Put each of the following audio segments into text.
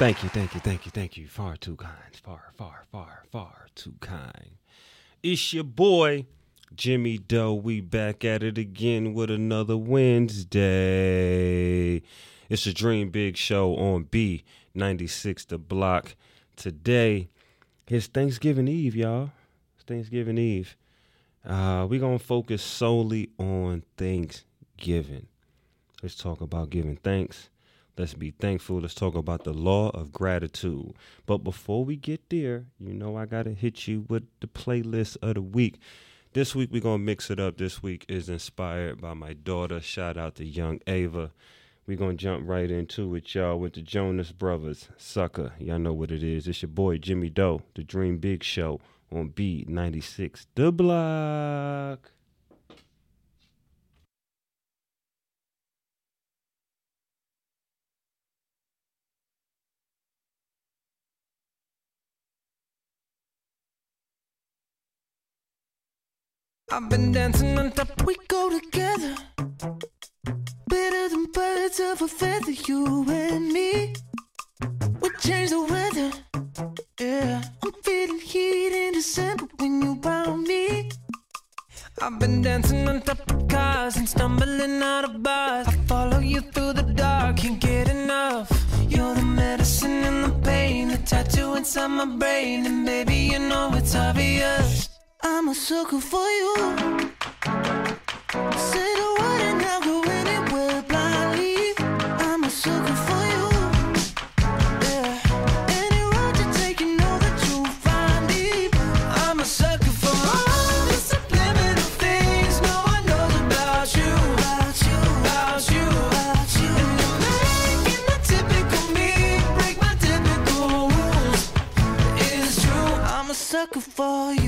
Thank you, thank you, thank you, thank you. Far too kind. Far, far, far, far too kind. It's your boy, Jimmy Doe. We back at it again with another Wednesday. It's a Dream Big show on B96 The Block. Today it's Thanksgiving Eve, y'all. It's Thanksgiving Eve. Uh, we're going to focus solely on Thanksgiving. Let's talk about giving thanks. Let's be thankful. Let's talk about the law of gratitude. But before we get there, you know I got to hit you with the playlist of the week. This week we're going to mix it up. This week is inspired by my daughter. Shout out to young Ava. We're going to jump right into it, y'all, with the Jonas Brothers. Sucker. Y'all know what it is. It's your boy Jimmy Doe, the Dream Big Show on B96 The Block. I've been dancing on top, we go together. Better than birds of a feather, you and me. We change the weather, yeah. I'm feeling heat in December when you found me. I've been dancing on top of cars and stumbling out of bars. I follow you through the dark, can't get enough. You're the medicine and the pain, the tattoo inside my brain, and baby, you know it's obvious. I'm a sucker for you. Say the word and I'll go anywhere blindly. I'm a sucker for you. Yeah. Any road you take, you know that you'll find me. I'm a sucker for all the subliminal things no one knows about you. About you. About you. About you. And you're making the typical me break my typical rules. It's true. I'm a sucker for you.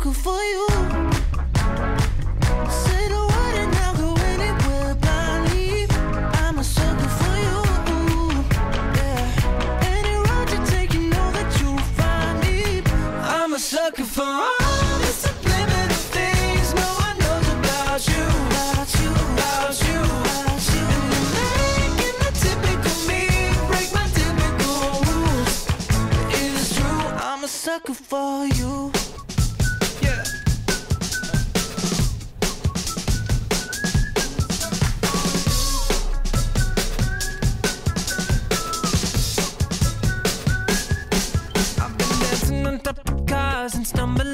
Sucker for you.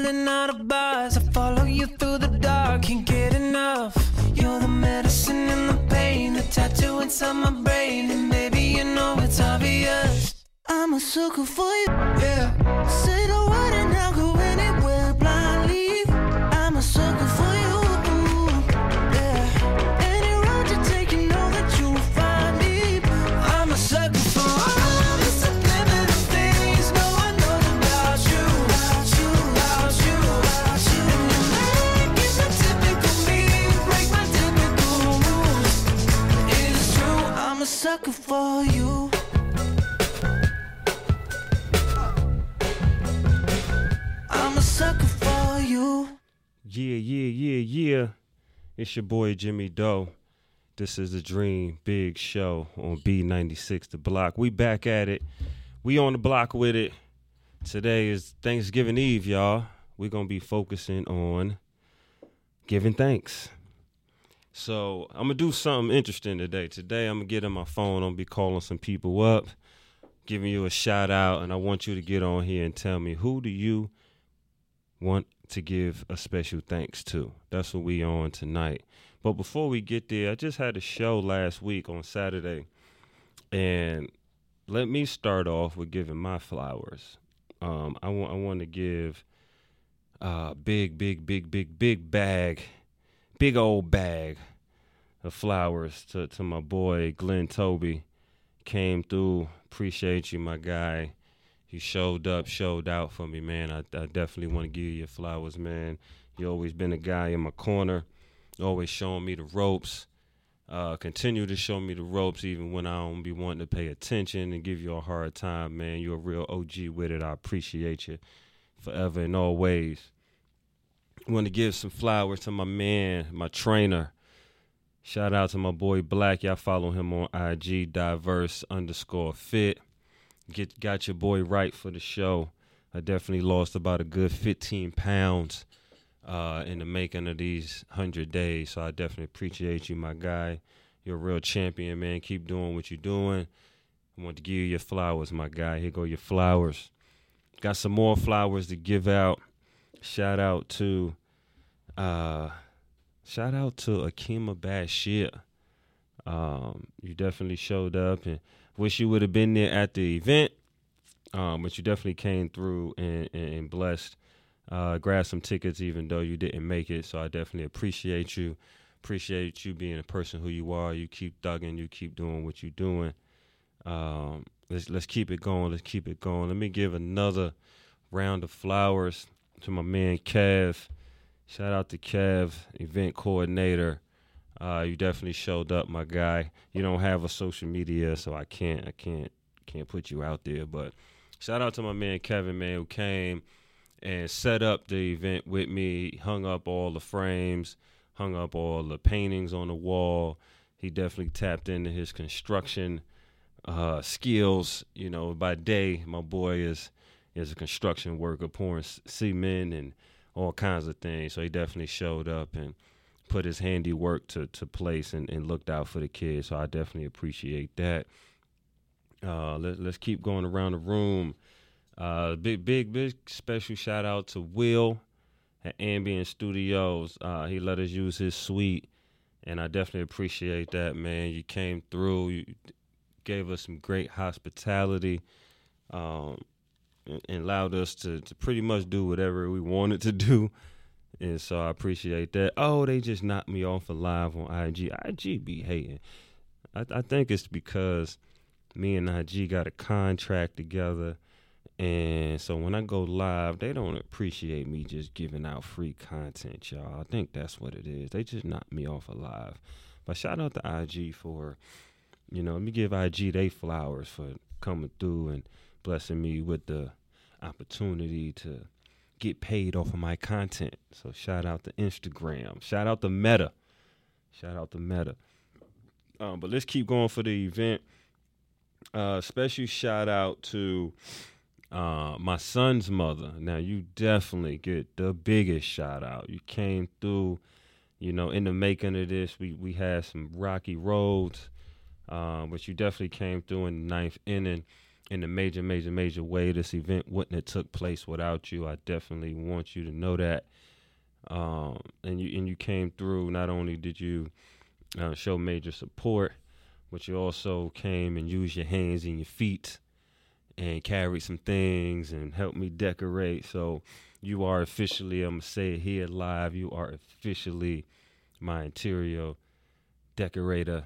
Out of bars. I follow you through the dark, can't get enough. You're the medicine and the pain, the tattoo inside my brain, and baby you know it's obvious. I'm a sucker for you. Yeah. Say the word and I'll go anywhere your boy Jimmy Doe. This is the Dream Big Show on B96 The Block. We back at it. We on the block with it. Today is Thanksgiving Eve, y'all. We're going to be focusing on giving thanks. So I'm going to do something interesting today. Today I'm going to get on my phone. I'm going to be calling some people up, giving you a shout out, and I want you to get on here and tell me who do you want to give a special thanks to. That's what we on tonight. But before we get there, I just had a show last week on Saturday, and let me start off with giving my flowers. Um, I want I want to give uh big big big big big bag, big old bag of flowers to to my boy Glenn Toby. came through. Appreciate you, my guy. You showed up, showed out for me, man. I, I definitely want to give you your flowers, man. You always been a guy in my corner, always showing me the ropes. Uh, continue to show me the ropes even when I don't be wanting to pay attention and give you a hard time, man. You're a real OG with it. I appreciate you forever and always. want to give some flowers to my man, my trainer. Shout out to my boy Black. Y'all follow him on IG, diverse underscore fit. Get got your boy right for the show. I definitely lost about a good 15 pounds uh, in the making of these 100 days. So I definitely appreciate you, my guy. You're a real champion, man. Keep doing what you're doing. I want to give you your flowers, my guy. Here go your flowers. Got some more flowers to give out. Shout out to uh shout out to Akima Bashir. Um, you definitely showed up and wish you would have been there at the event. Um, but you definitely came through and, and, blessed. Uh, grabbed some tickets even though you didn't make it. So I definitely appreciate you. Appreciate you being a person who you are. You keep thugging. You keep doing what you're doing. Um, let's let's keep it going. Let's keep it going. Let me give another round of flowers to my man Kev. Shout out to Kev, event coordinator. Uh, you definitely showed up, my guy. You don't have a social media, so I can't I can't can't put you out there. But shout out to my man Kevin, man, who came and set up the event with me, hung up all the frames, hung up all the paintings on the wall. He definitely tapped into his construction uh, skills. You know, by day, my boy is is a construction worker, pouring cement and all kinds of things. So he definitely showed up and put his handiwork to to place and, and looked out for the kids. So I definitely appreciate that. Uh, let, let's keep going around the room. Uh, big, big, big special shout out to Will at Ambient Studios. Uh, he let us use his suite, and I definitely appreciate that, man. You came through, you gave us some great hospitality, um, and, and allowed us to, to pretty much do whatever we wanted to do. And so I appreciate that. Oh, they just knocked me off of live on IG. IG be hating. I, I think it's because me and IG got a contract together. And so when I go live, they don't appreciate me just giving out free content, y'all. I think that's what it is. They just knocked me off of live. But shout out to IG for, you know, let me give IG they flowers for coming through and blessing me with the opportunity to get paid off of my content. So shout out to Instagram. Shout out to Meta. Shout out to Meta. Um, but let's keep going for the event. Uh, special shout out to uh, my son's mother. Now you definitely get the biggest shout out. You came through, you know, in the making of this. We we had some rocky roads, uh, but you definitely came through in the ninth inning in a major, major, major way. This event wouldn't have took place without you. I definitely want you to know that. Um, and you and you came through. Not only did you uh, show major support, but you also came and used your hands and your feet and carried some things and helped me decorate. So you are officially, I'm gonna say it here live. You are officially my interior decorator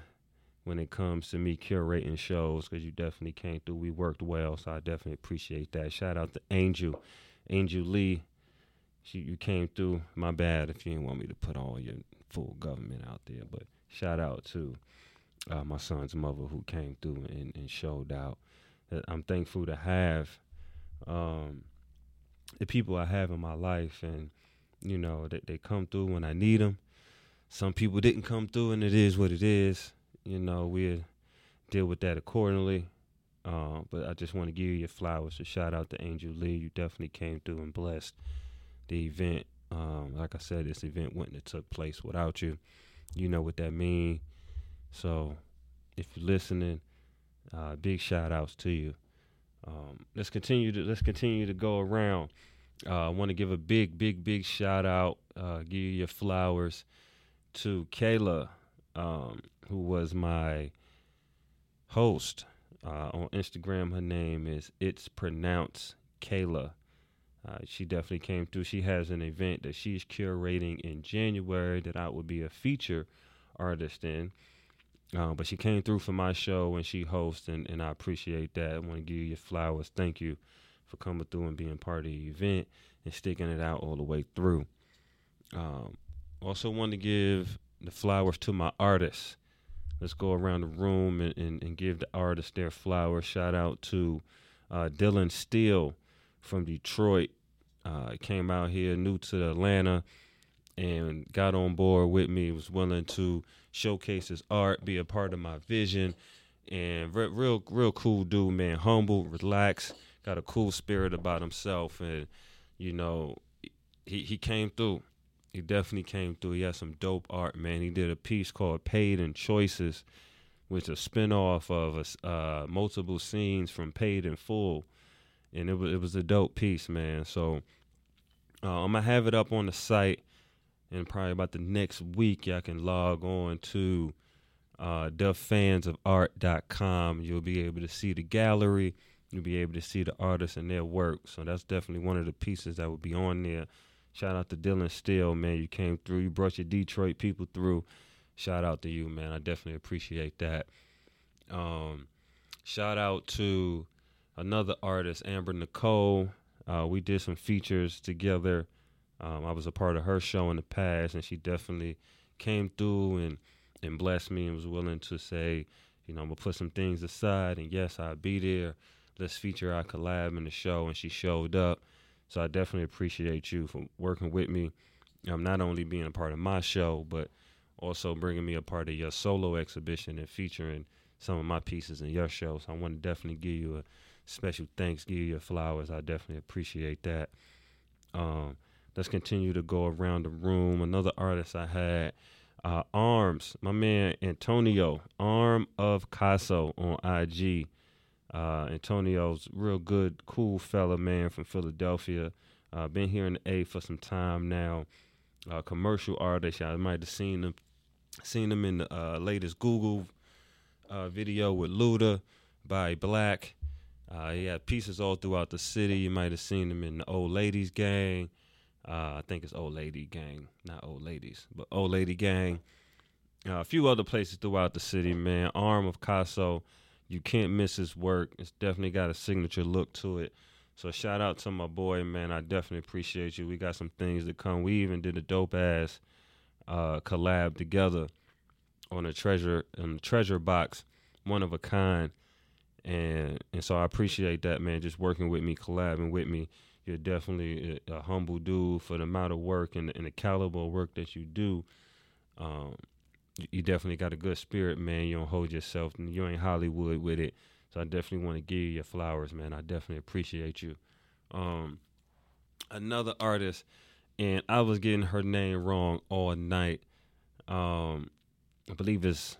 when it comes to me curating shows because you definitely came through. We worked well, so I definitely appreciate that. Shout out to Angel, Angel Lee. She you came through. My bad if you didn't want me to put all your full government out there, but shout out to uh, my son's mother who came through and, and showed out. I'm thankful to have um, the people I have in my life, and you know that they come through when I need them. Some people didn't come through, and it is what it is you know, we'll deal with that accordingly. Uh, but I just want to give you your flowers. A shout out to Angel Lee. You definitely came through and blessed the event. Um, like I said, this event wouldn't have took place without you. You know what that mean. So if you're listening, uh, big shout outs to you. Um, let's continue to let's continue to go around. Uh, I want to give a big, big, big shout out. Uh, give you your flowers to Kayla. Um, who was my host uh, on Instagram. Her name is It's Pronounced Kayla. Uh, she definitely came through. She has an event that she's curating in January that I will be a feature artist in. Uh, but she came through for my show and she hosts, and, and I appreciate that. I want to give you your flowers. Thank you for coming through and being part of the event and sticking it out all the way through. Um, also, want to give the flowers to my artists. Let's go around the room and, and, and give the artists their flowers. Shout out to uh, Dylan Steele from Detroit. Uh, came out here new to Atlanta and got on board with me. Was willing to showcase his art, be a part of my vision, and re- real, real cool dude, man. Humble, relaxed, got a cool spirit about himself, and you know, he he came through. He definitely came through. He had some dope art, man. He did a piece called "Paid in Choices," which is a spinoff of a uh, multiple scenes from "Paid in Full," and it was it was a dope piece, man. So uh, I'm gonna have it up on the site and probably about the next week y'all can log on to uh, you'll be able to see the gallery you'll be able to see the artists and their work so that's definitely one of the pieces that would be on there shout out to dylan steele man. You came through. You brought your detroit people through. Shout out to you man. I definitely appreciate that. Um, shout out to another artist amber nicole. Uh, we did some features together. Um, I was a part of her show in the past, and she definitely came through and and blessed me and was willing to say, you know, I'm gonna put some things aside, and yes, I'll be there. Let's feature our collab in the show, and she showed up. So I definitely appreciate you for working with me. Um, not only being a part of my show, but also bringing me a part of your solo exhibition and featuring some of my pieces in your show. So I want to definitely give you a special thanks, give you your flowers. I definitely appreciate that. Um, let's continue to go around the room. Another artist I had, uh, Arms, my man Antonio, Arm of Caso on IG. Uh, Antonio's real good, cool fella, man from Philadelphia. Uh, been here in the A for some time now. Uh, commercial artist, y'all might have seen him, seen him in the uh, latest Google uh, video with Luda by Black. Uh, he had pieces all throughout the city. You might have seen him in the Old Ladies Gang. Uh, I think it's Old Lady Gang, not Old Ladies, but Old Lady Gang. A few other places throughout the city, man. Arm of Caso, you can't miss his work. It's definitely got a signature look to it. So shout out to my boy, man. I definitely appreciate you. We got some things to come. We even did a dope ass uh, collab together on a treasure on the treasure box, one of a kind. And and so I appreciate that, man. Just working with me, collabing with me you're definitely a, a humble dude for the amount of work and, and the caliber of work that you do. Um, you, definitely got a good spirit, man. You don't hold yourself, and you ain't Hollywood with it. So I definitely want to give you your flowers, man. I definitely appreciate you. Um, another artist, and I was getting her name wrong all night. Um, I believe it's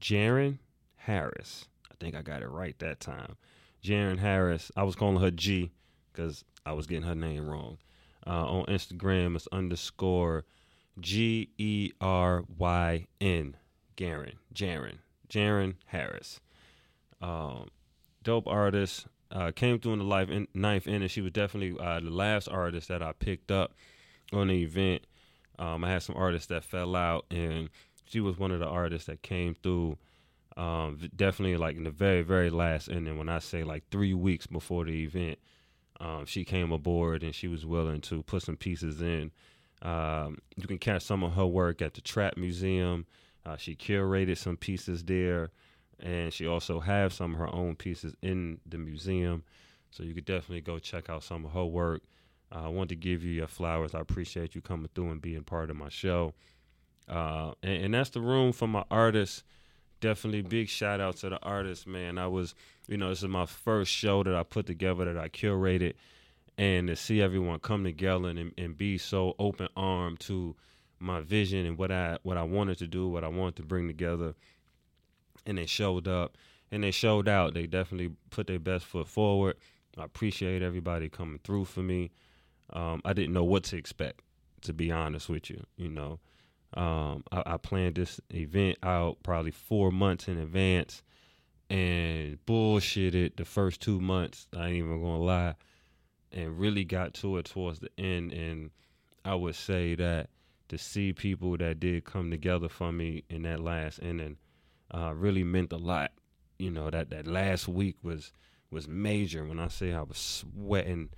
Jaren Harris. I think I got it right that time. Jaren Harris. I was calling her G because I was getting her name wrong. Uh, on Instagram, it's underscore G E R Y N. Garen. Jaren. Jaren Harris. Um, dope artist. Uh, came through in the life in, ninth inning. She was definitely uh, the last artist that I picked up on the event. Um, I had some artists that fell out, and she was one of the artists that came through. Um, definitely like in the very, very last inning. When I say like three weeks before the event, um, she came aboard and she was willing to put some pieces in. Um, you can catch some of her work at the Trap Museum. Uh, she curated some pieces there, and she also has some of her own pieces in the museum. So you could definitely go check out some of her work. Uh, I want to give you your flowers. I appreciate you coming through and being part of my show. Uh, and, and that's the room for my artists. Definitely big shout out to the artists, man. I was, you know, this is my first show that I put together that I curated, and to see everyone come together and, and be so open armed to my vision and what I what I wanted to do, what I wanted to bring together, and they showed up and they showed out. They definitely put their best foot forward. I appreciate everybody coming through for me. Um, I didn't know what to expect, to be honest with you. You know, um, I, I planned this event out probably four months in advance and bullshitted the first two months. I ain't even gonna lie, and really got to it towards the end. And I would say that to see people that did come together for me in that last inning, uh, really meant a lot. You know that that last week was was major. When I say I was sweating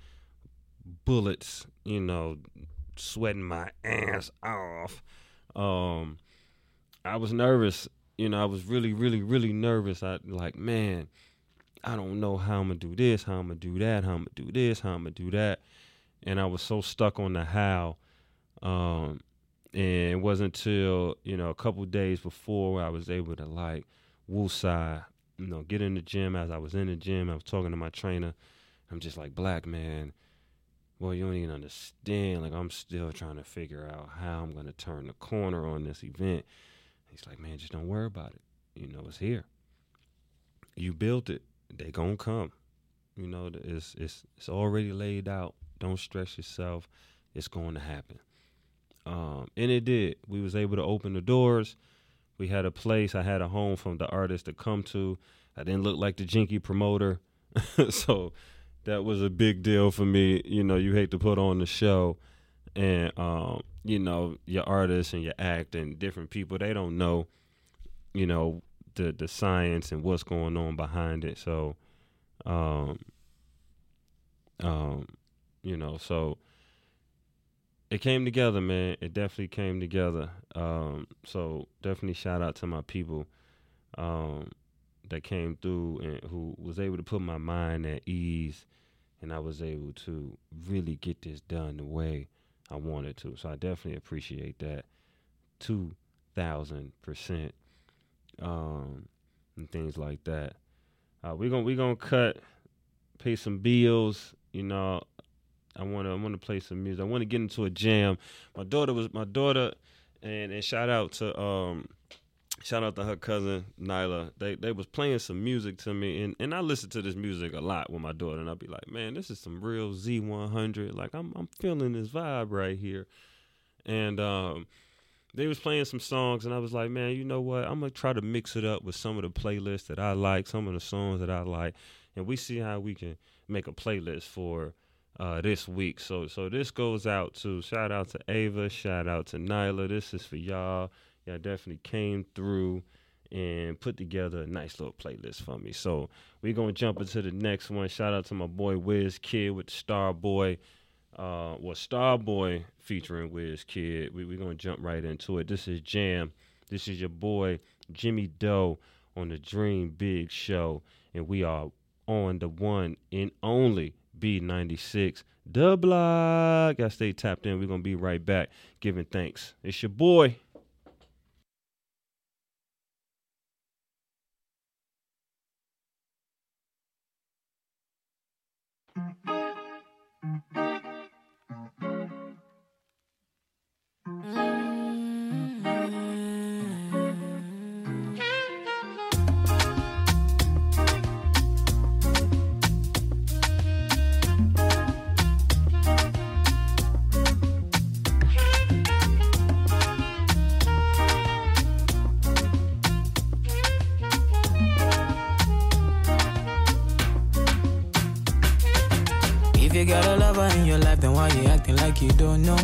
bullets, you know, sweating my ass off. Um, I was nervous. You know, I was really, really, really nervous. I like, man, I don't know how I'm gonna do this, how I'm gonna do that, how I'm gonna do this, how I'm gonna do that. And I was so stuck on the how. Um, and it wasn't until, you know, a couple days before I was able to like woosah, you know, get in the gym. As I was in the gym, I was talking to my trainer. I'm just like, black man, well, you don't even understand. Like, I'm still trying to figure out how I'm going to turn the corner on this event. He's like, man, just don't worry about it. You know, it's here. You built it. They gonna come. You know, it's it's it's already laid out. Don't stress yourself. It's going to happen. Um, and it did. We was able to open the doors. We had a place. I had a home from the artist to come to. I didn't look like the jinky promoter, so that was a big deal for me. You know, you hate to put on the show, and um, you know your artists and your act and different people they don't know, you know the the science and what's going on behind it. So, um, um, you know, so it came together, man. It definitely came together. Um, so definitely shout out to my people um, that came through and who was able to put my mind at ease, and I was able to really get this done the way I wanted to. So I definitely appreciate that, two thousand percent, um, and things like that. Uh, we're gonna we're gonna cut, pay some bills. You know, I want to I want to play some music. I want to get into a jam. My daughter was my daughter, and and shout out to um, shout out to her cousin Nyla. They they was playing some music to me, and and I listen to this music a lot with my daughter, and I'll be like, man, this is some real Z100. Like I'm I'm feeling this vibe right here, and um. They was playing some songs, and I was like, "Man, you know what? I'm gonna try to mix it up with some of the playlists that I like, some of the songs that I like, and we see how we can make a playlist for uh, this week. So so this goes out to shout out to Ava, shout out to Nyla. This is for y'all. Y'all definitely came through and put together a nice little playlist for me. So we're gonna jump into the next one. Shout out to my boy Wizkid with Star Boy. Uh well Star Boy featuring Wizkid. We we're gonna jump right into it. This is Jam. This is your boy Jimmy Doe on the Dream Big Show. And we are on the one and only B96. The block. Gotta stay tapped in. We're gonna be right back giving thanks. It's your boy. You don't know?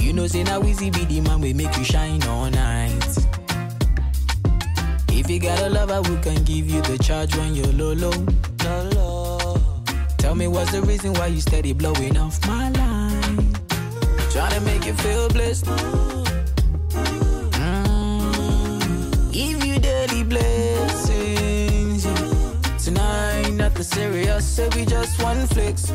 You know, say now easy be the man we make you shine all night. If you got a lover who can give you the charge when you're low, low, low, low. Tell me what's the reason why you steady blowing off my line? Trying to make you feel blessed. Mm. Give you daily blessings. Tonight, nothing serious, say we just one flex.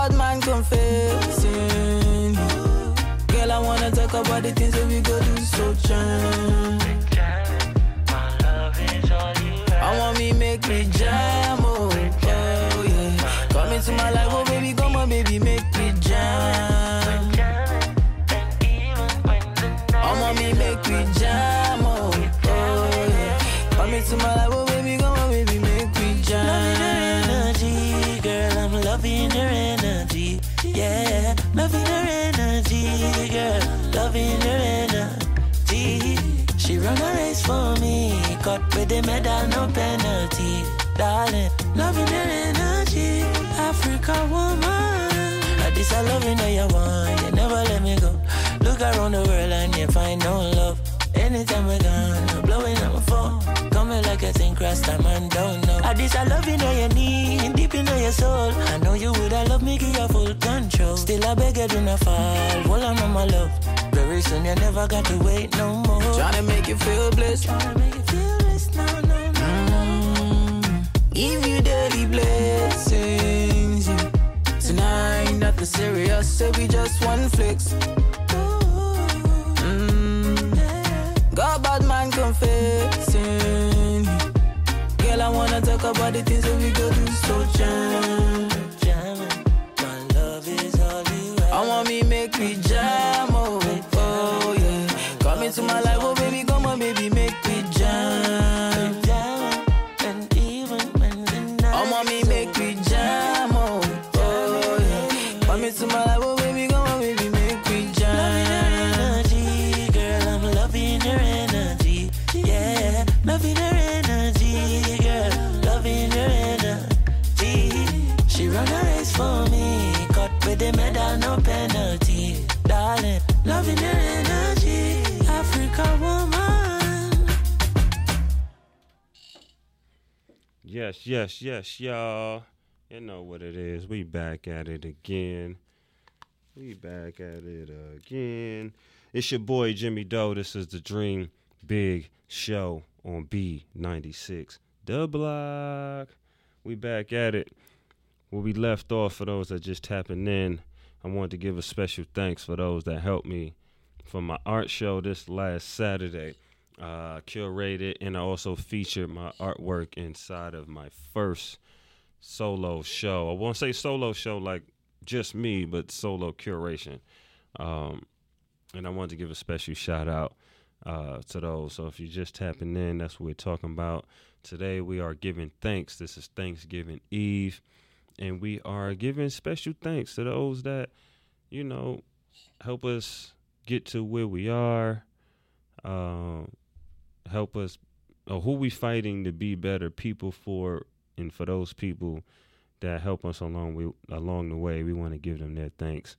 Bad man confessing. Girl, I wanna talk about the things that we go do so jam. I want me make me jam, the medal, no penalty. Darling, loving her energy, Africa woman. Like this, I love you, know you want, you never let me go. Look around the world and you find no love. Anytime we're gone, blowing up my phone. Coming like a thing, cross time and don't know. I this I love you know your need, deep in your soul. I know you would I love me, give you full control. Still I beg you do not fall, hold on on my love. Very soon you never got to wait no more. Trying to make you feel blessed. Give you daily blessings. Yeah. Tonight, nothing serious, say we just one flex. Mm, got bad man confessing. Girl, I wanna talk about the things that we go do so jam. My love is all you I want me make me jam, oh, oh yeah. Come into my life, Yes, yes, yes, y'all. You know what it is. We back at it again. We back at it again. It's your boy Jimmy Doe. This is the Dream Big Show on B96. The block. We back at it. Where we left off for those that just tapping in. I want to give a special thanks for those that helped me for my art show this last Saturday uh, curated and I also featured my artwork inside of my first solo show. I won't say solo show like just me, but solo curation. Um, and I wanted to give a special shout out uh, to those. So if you're just tapping in, that's what we're talking about. Today we are giving thanks. This is Thanksgiving Eve, and we are giving special thanks to those that, you know, help us get to where we are. Um, help us or who we fighting to be better people for and for those people that help us along we, along the way. We want to give them their thanks.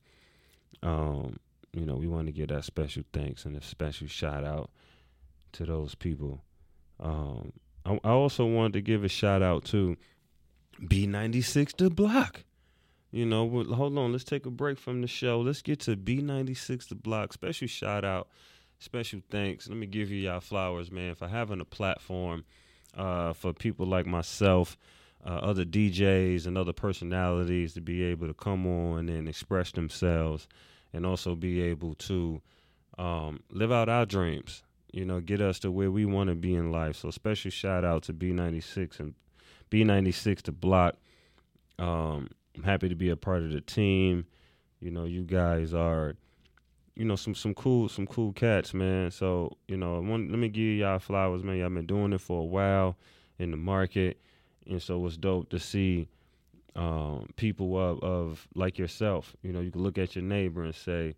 Um you know we want to give that special thanks and a special shout out to those people. Um I, I also wanted to give a shout out to B96 the block. You know hold on let's take a break from the show. Let's get to B96 the block. Special shout out special thanks. Let me give you y'all flowers, man, for having a platform uh, for people like myself, uh, other DJs, and other personalities to be able to come on and express themselves and also be able to um, live out our dreams, you know, get us to where we want to be in life. So, special shout out to B96 and B96 to Block. Um, I'm happy to be a part of the team. You know, you guys are you know some some cool some cool cats, man. So you know, one, let me give y'all flowers, man. Y'all been doing it for a while in the market, and so it's dope to see um, people of, of like yourself. You know, you can look at your neighbor and say,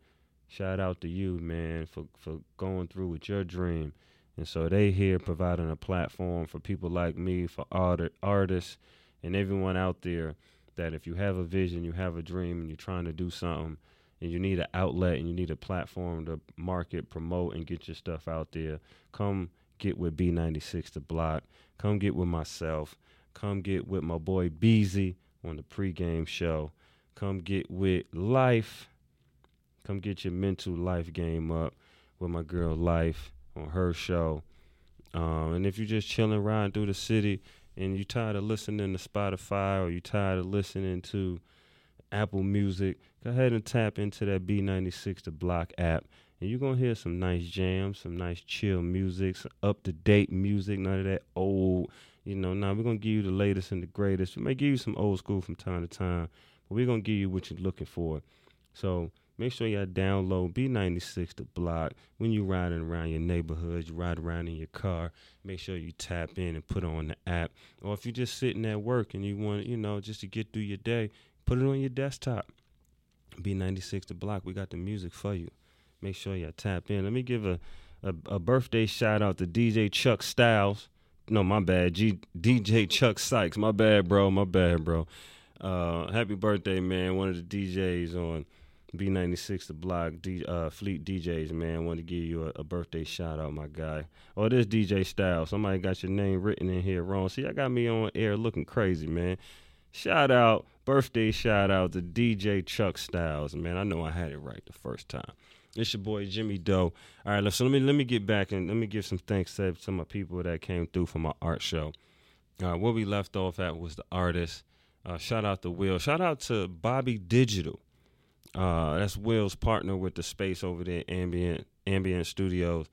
"Shout out to you, man, for for going through with your dream." And so they here providing a platform for people like me, for art, artists, and everyone out there that if you have a vision, you have a dream, and you're trying to do something and you need an outlet and you need a platform to market, promote, and get your stuff out there, come get with B96 the block. Come get with myself. Come get with my boy Beezy on the pregame show. Come get with Life. Come get your mental life game up with my girl Life on her show. Um, and if you're just chilling riding through the city and you're tired of listening to Spotify or you're tired of listening to Apple Music, go ahead and tap into that B96 The Block app. And you're going to hear some nice jams, some nice chill music, some up to date music, none of that old. You know, now we're going to give you the latest and the greatest. We may give you some old school from time to time, but we're going to give you what you're looking for. So make sure y'all download B96 The Block when you're riding around your neighborhood, you ride around in your car. Make sure you tap in and put on the app. Or if you're just sitting at work and you want, you know, just to get through your day, put it on your desktop. B96 The Block, we got the music for you. Make sure y'all tap in. Let me give a, a, a birthday shout out to DJ Chuck Styles. No, my bad. G, DJ Chuck Sykes. My bad, bro. My bad, bro. Uh, happy birthday, man. One of the DJs on B96 the block D, uh, Fleet DJs man want to give you a, a birthday shout out my guy. Oh this DJ Style. Somebody got your name written in here wrong. See I got me on air looking crazy man. Shout out birthday shout out to DJ Chuck Styles man. I know I had it right the first time. It's your boy Jimmy Doe. All right, so let me let me get back and let me give some thanks to some of my people that came through for my art show. Uh, where we left off at was the artist. Uh, shout out to Will. Shout out to Bobby Digital. Uh, that's Will's partner with the space over there, Ambient Ambient Studios,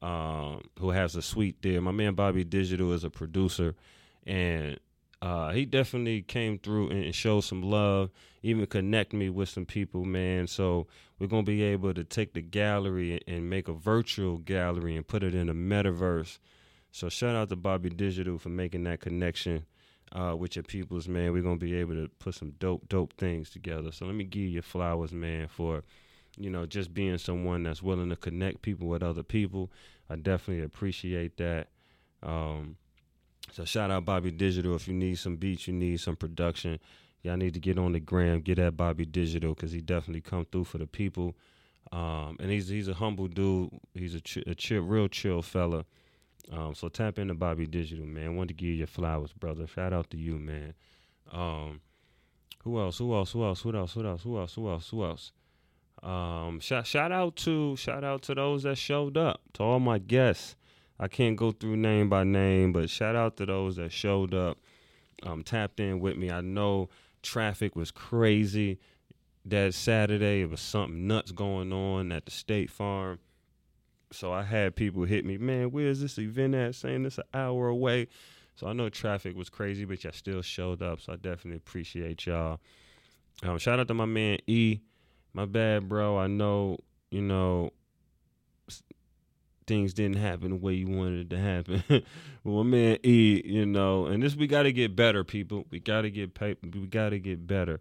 um, who has a suite there. My man Bobby Digital is a producer, and uh, he definitely came through and showed some love, even connect me with some people, man. So we're gonna be able to take the gallery and make a virtual gallery and put it in a metaverse. So shout out to Bobby Digital for making that connection uh, with your peoples, man. We're gonna be able to put some dope, dope things together. So let me give you flowers, man, for you know just being someone that's willing to connect people with other people. I definitely appreciate that. Um, so shout out Bobby Digital. If you need some beats, you need some production, y'all need to get on the gram, get at Bobby Digital because he definitely come through for the people. Um, and he's he's a humble dude. He's a, ch- a chill, real chill fella. Um, so tap into Bobby Digital, man. Want to give you your flowers, brother. Shout out to you, man. Um, who else? Who else? Who else? Who else? Who else? Who else? Who else? Who else? Um, shout shout out to shout out to those that showed up. To all my guests. I can't go through name by name, but shout out to those that showed up, um, tapped in with me. I know traffic was crazy that Saturday. It was something nuts going on at the State Farm. So I had people hit me, man, where's this event at? Saying it's an hour away. So I know traffic was crazy, but y'all still showed up. So I definitely appreciate y'all. Um, shout out to my man E. My bad, bro. I know, you know, things didn't happen the way you wanted it to happen. well, man E, you know, and this we got to get better, people. We got to get pay- we got to get better.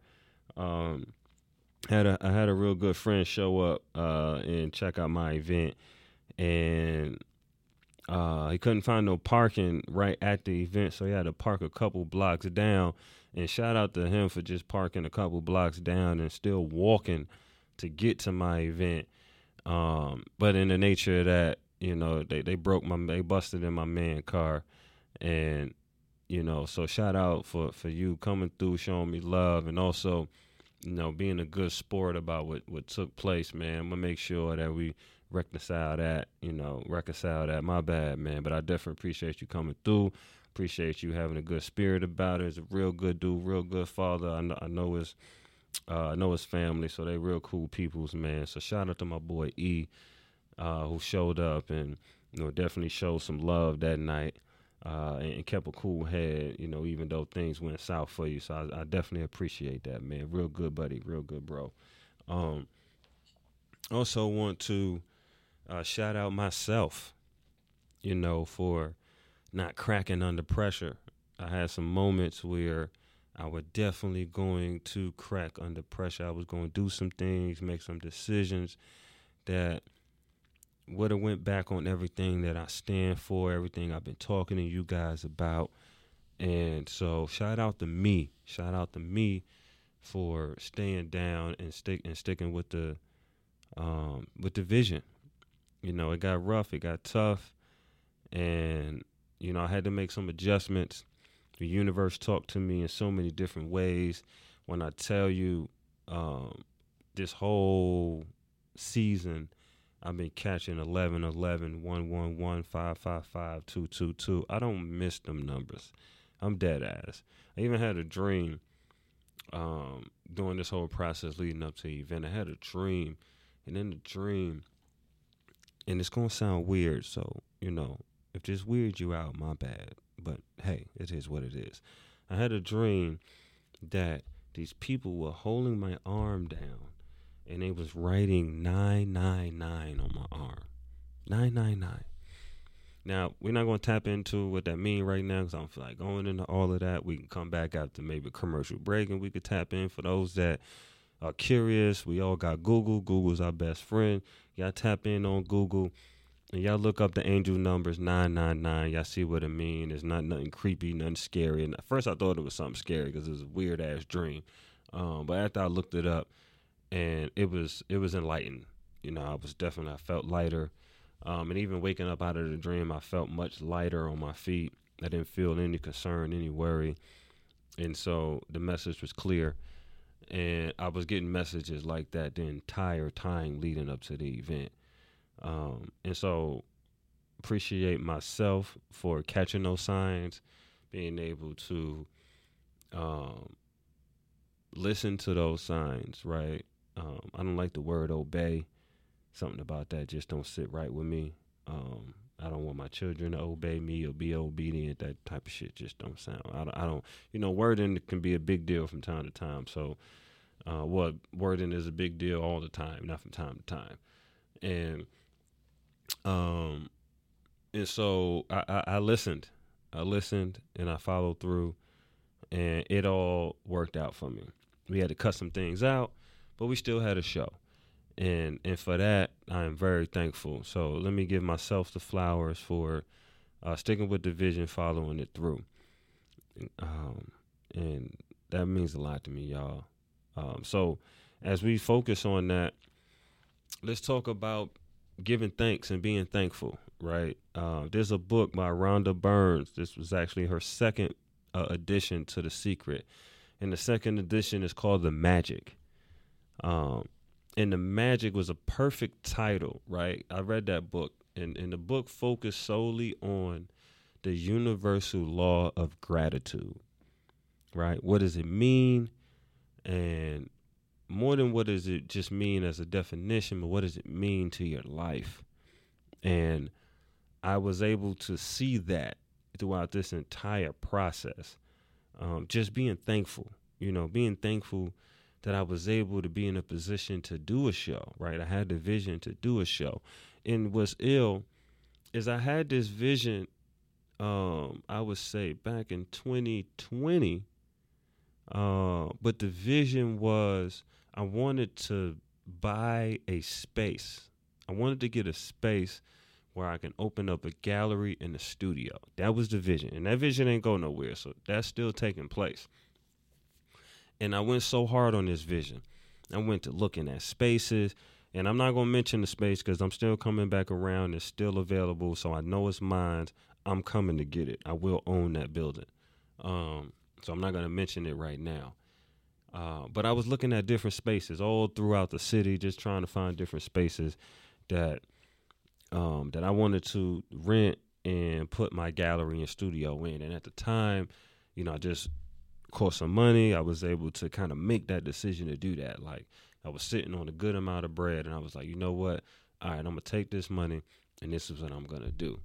Um, had a I had a real good friend show up uh, and check out my event, and uh, he couldn't find no parking right at the event, so he had to park a couple blocks down. And shout out to him for just parking a couple blocks down and still walking to get to my event. Um, but in the nature of that, you know, they, they broke my they busted in my man car, and you know, so shout out for for you coming through, showing me love, and also, you know, being a good sport about what what took place, man. I'm gonna make sure that we reconcile that, you know, reconcile that. My bad, man, but I definitely appreciate you coming through. Appreciate you having a good spirit about it. He's a real good dude, real good father. I know, I know his, uh, I know his family, so they real cool peoples, man. So shout out to my boy E, uh, who showed up and you know definitely showed some love that night. Uh, and, and kept a cool head, you know, even though things went south for you. So I, I definitely appreciate that, man. Real good, buddy. Real good, bro. Um, also want to uh, shout out myself, you know, for not cracking under pressure. I had some moments where I was definitely going to crack under pressure. I was going to do some things, make some decisions that would have went back on everything that I stand for, everything I've been talking to you guys about. And so shout out to me. Shout out to me for staying down and stick and sticking with the um with the vision. You know, it got rough, it got tough, and you know, I had to make some adjustments. The universe talked to me in so many different ways. When I tell you, um, this whole season, I've been catching 11, 11, 1, 1, 1, 5, 5, 5, 2, 2, 2. I don't miss them numbers. I'm dead ass. I even had a dream um, during this whole process leading up to the event. I had a dream, and in the dream, and it's gonna sound weird, so you know, if this weirds you out, my bad. But hey, it is what it is. I had a dream that these people were holding my arm down, and they was writing nine nine nine on my arm, nine nine nine. Now we're not gonna tap into what that mean right now because I don't feel like going into all of that. We can come back after maybe a commercial break and we could tap in for those that are curious. We all got Google. Google's our best friend. Y'all tap in on Google and y'all look up the angel numbers 999. Y'all see what it mean. It's not nothing creepy, nothing scary. And at first I thought it was something scary because it was a weird ass dream. Um, but after I looked it up, and it was it was enlightening. You know, I was definitely I felt lighter, um, and even waking up out of the dream, I felt much lighter on my feet. I didn't feel any concern, any worry, and so the message was clear. And I was getting messages like that the entire time leading up to the event. Um, and so appreciate myself for catching those signs, being able to um, listen to those signs, right? Um, I don't like the word obey. Something about that just don't sit right with me. Um, I don't want my children to obey me or be obedient. That type of shit just don't sound. I don't, I don't you know, wording can be a big deal from time to time. So, uh, what wording is a big deal all the time, not from time to time. And, um, and so I, I, I listened, I listened, and I followed through, and it all worked out for me. We had to cut some things out, but we still had a show, and and for that I am very thankful. So let me give myself the flowers for uh, sticking with the vision, following it through, um, and that means a lot to me, y'all. Um, so as we focus on that, let's talk about giving thanks and being thankful, right? Uh, there's a book by Rhonda Burns. This was actually her second uh, addition to The Secret. And the second edition is called The Magic. Um, and The Magic was a perfect title, right? I read that book, and, and the book focused solely on the universal law of gratitude, right? What does it mean? And more than what does it just mean as a definition, but what does it mean to your life? And I was able to see that throughout this entire process. Um, just being thankful, you know, being thankful that I was able to be in a position to do a show, right? I had the vision to do a show. And what's ill is I had this vision, um, I would say back in 2020. Uh, but the vision was I wanted to buy a space. I wanted to get a space where I can open up a gallery and a studio. That was the vision. And that vision ain't go nowhere. So that's still taking place. And I went so hard on this vision. I went to looking at spaces. And I'm not going to mention the space because I'm still coming back around. It's still available. So I know it's mine. I'm coming to get it. I will own that building. Um, so I'm not going to mention it right now. Uh, but I was looking at different spaces all throughout the city, just trying to find different spaces that um, that I wanted to rent and put my gallery and studio in. And at the time, you know, I just cost some money. I was able to kind of make that decision to do that. Like I was sitting on a good amount of bread, and I was like, you know what? All right, I'm gonna take this money, and this is what I'm gonna do.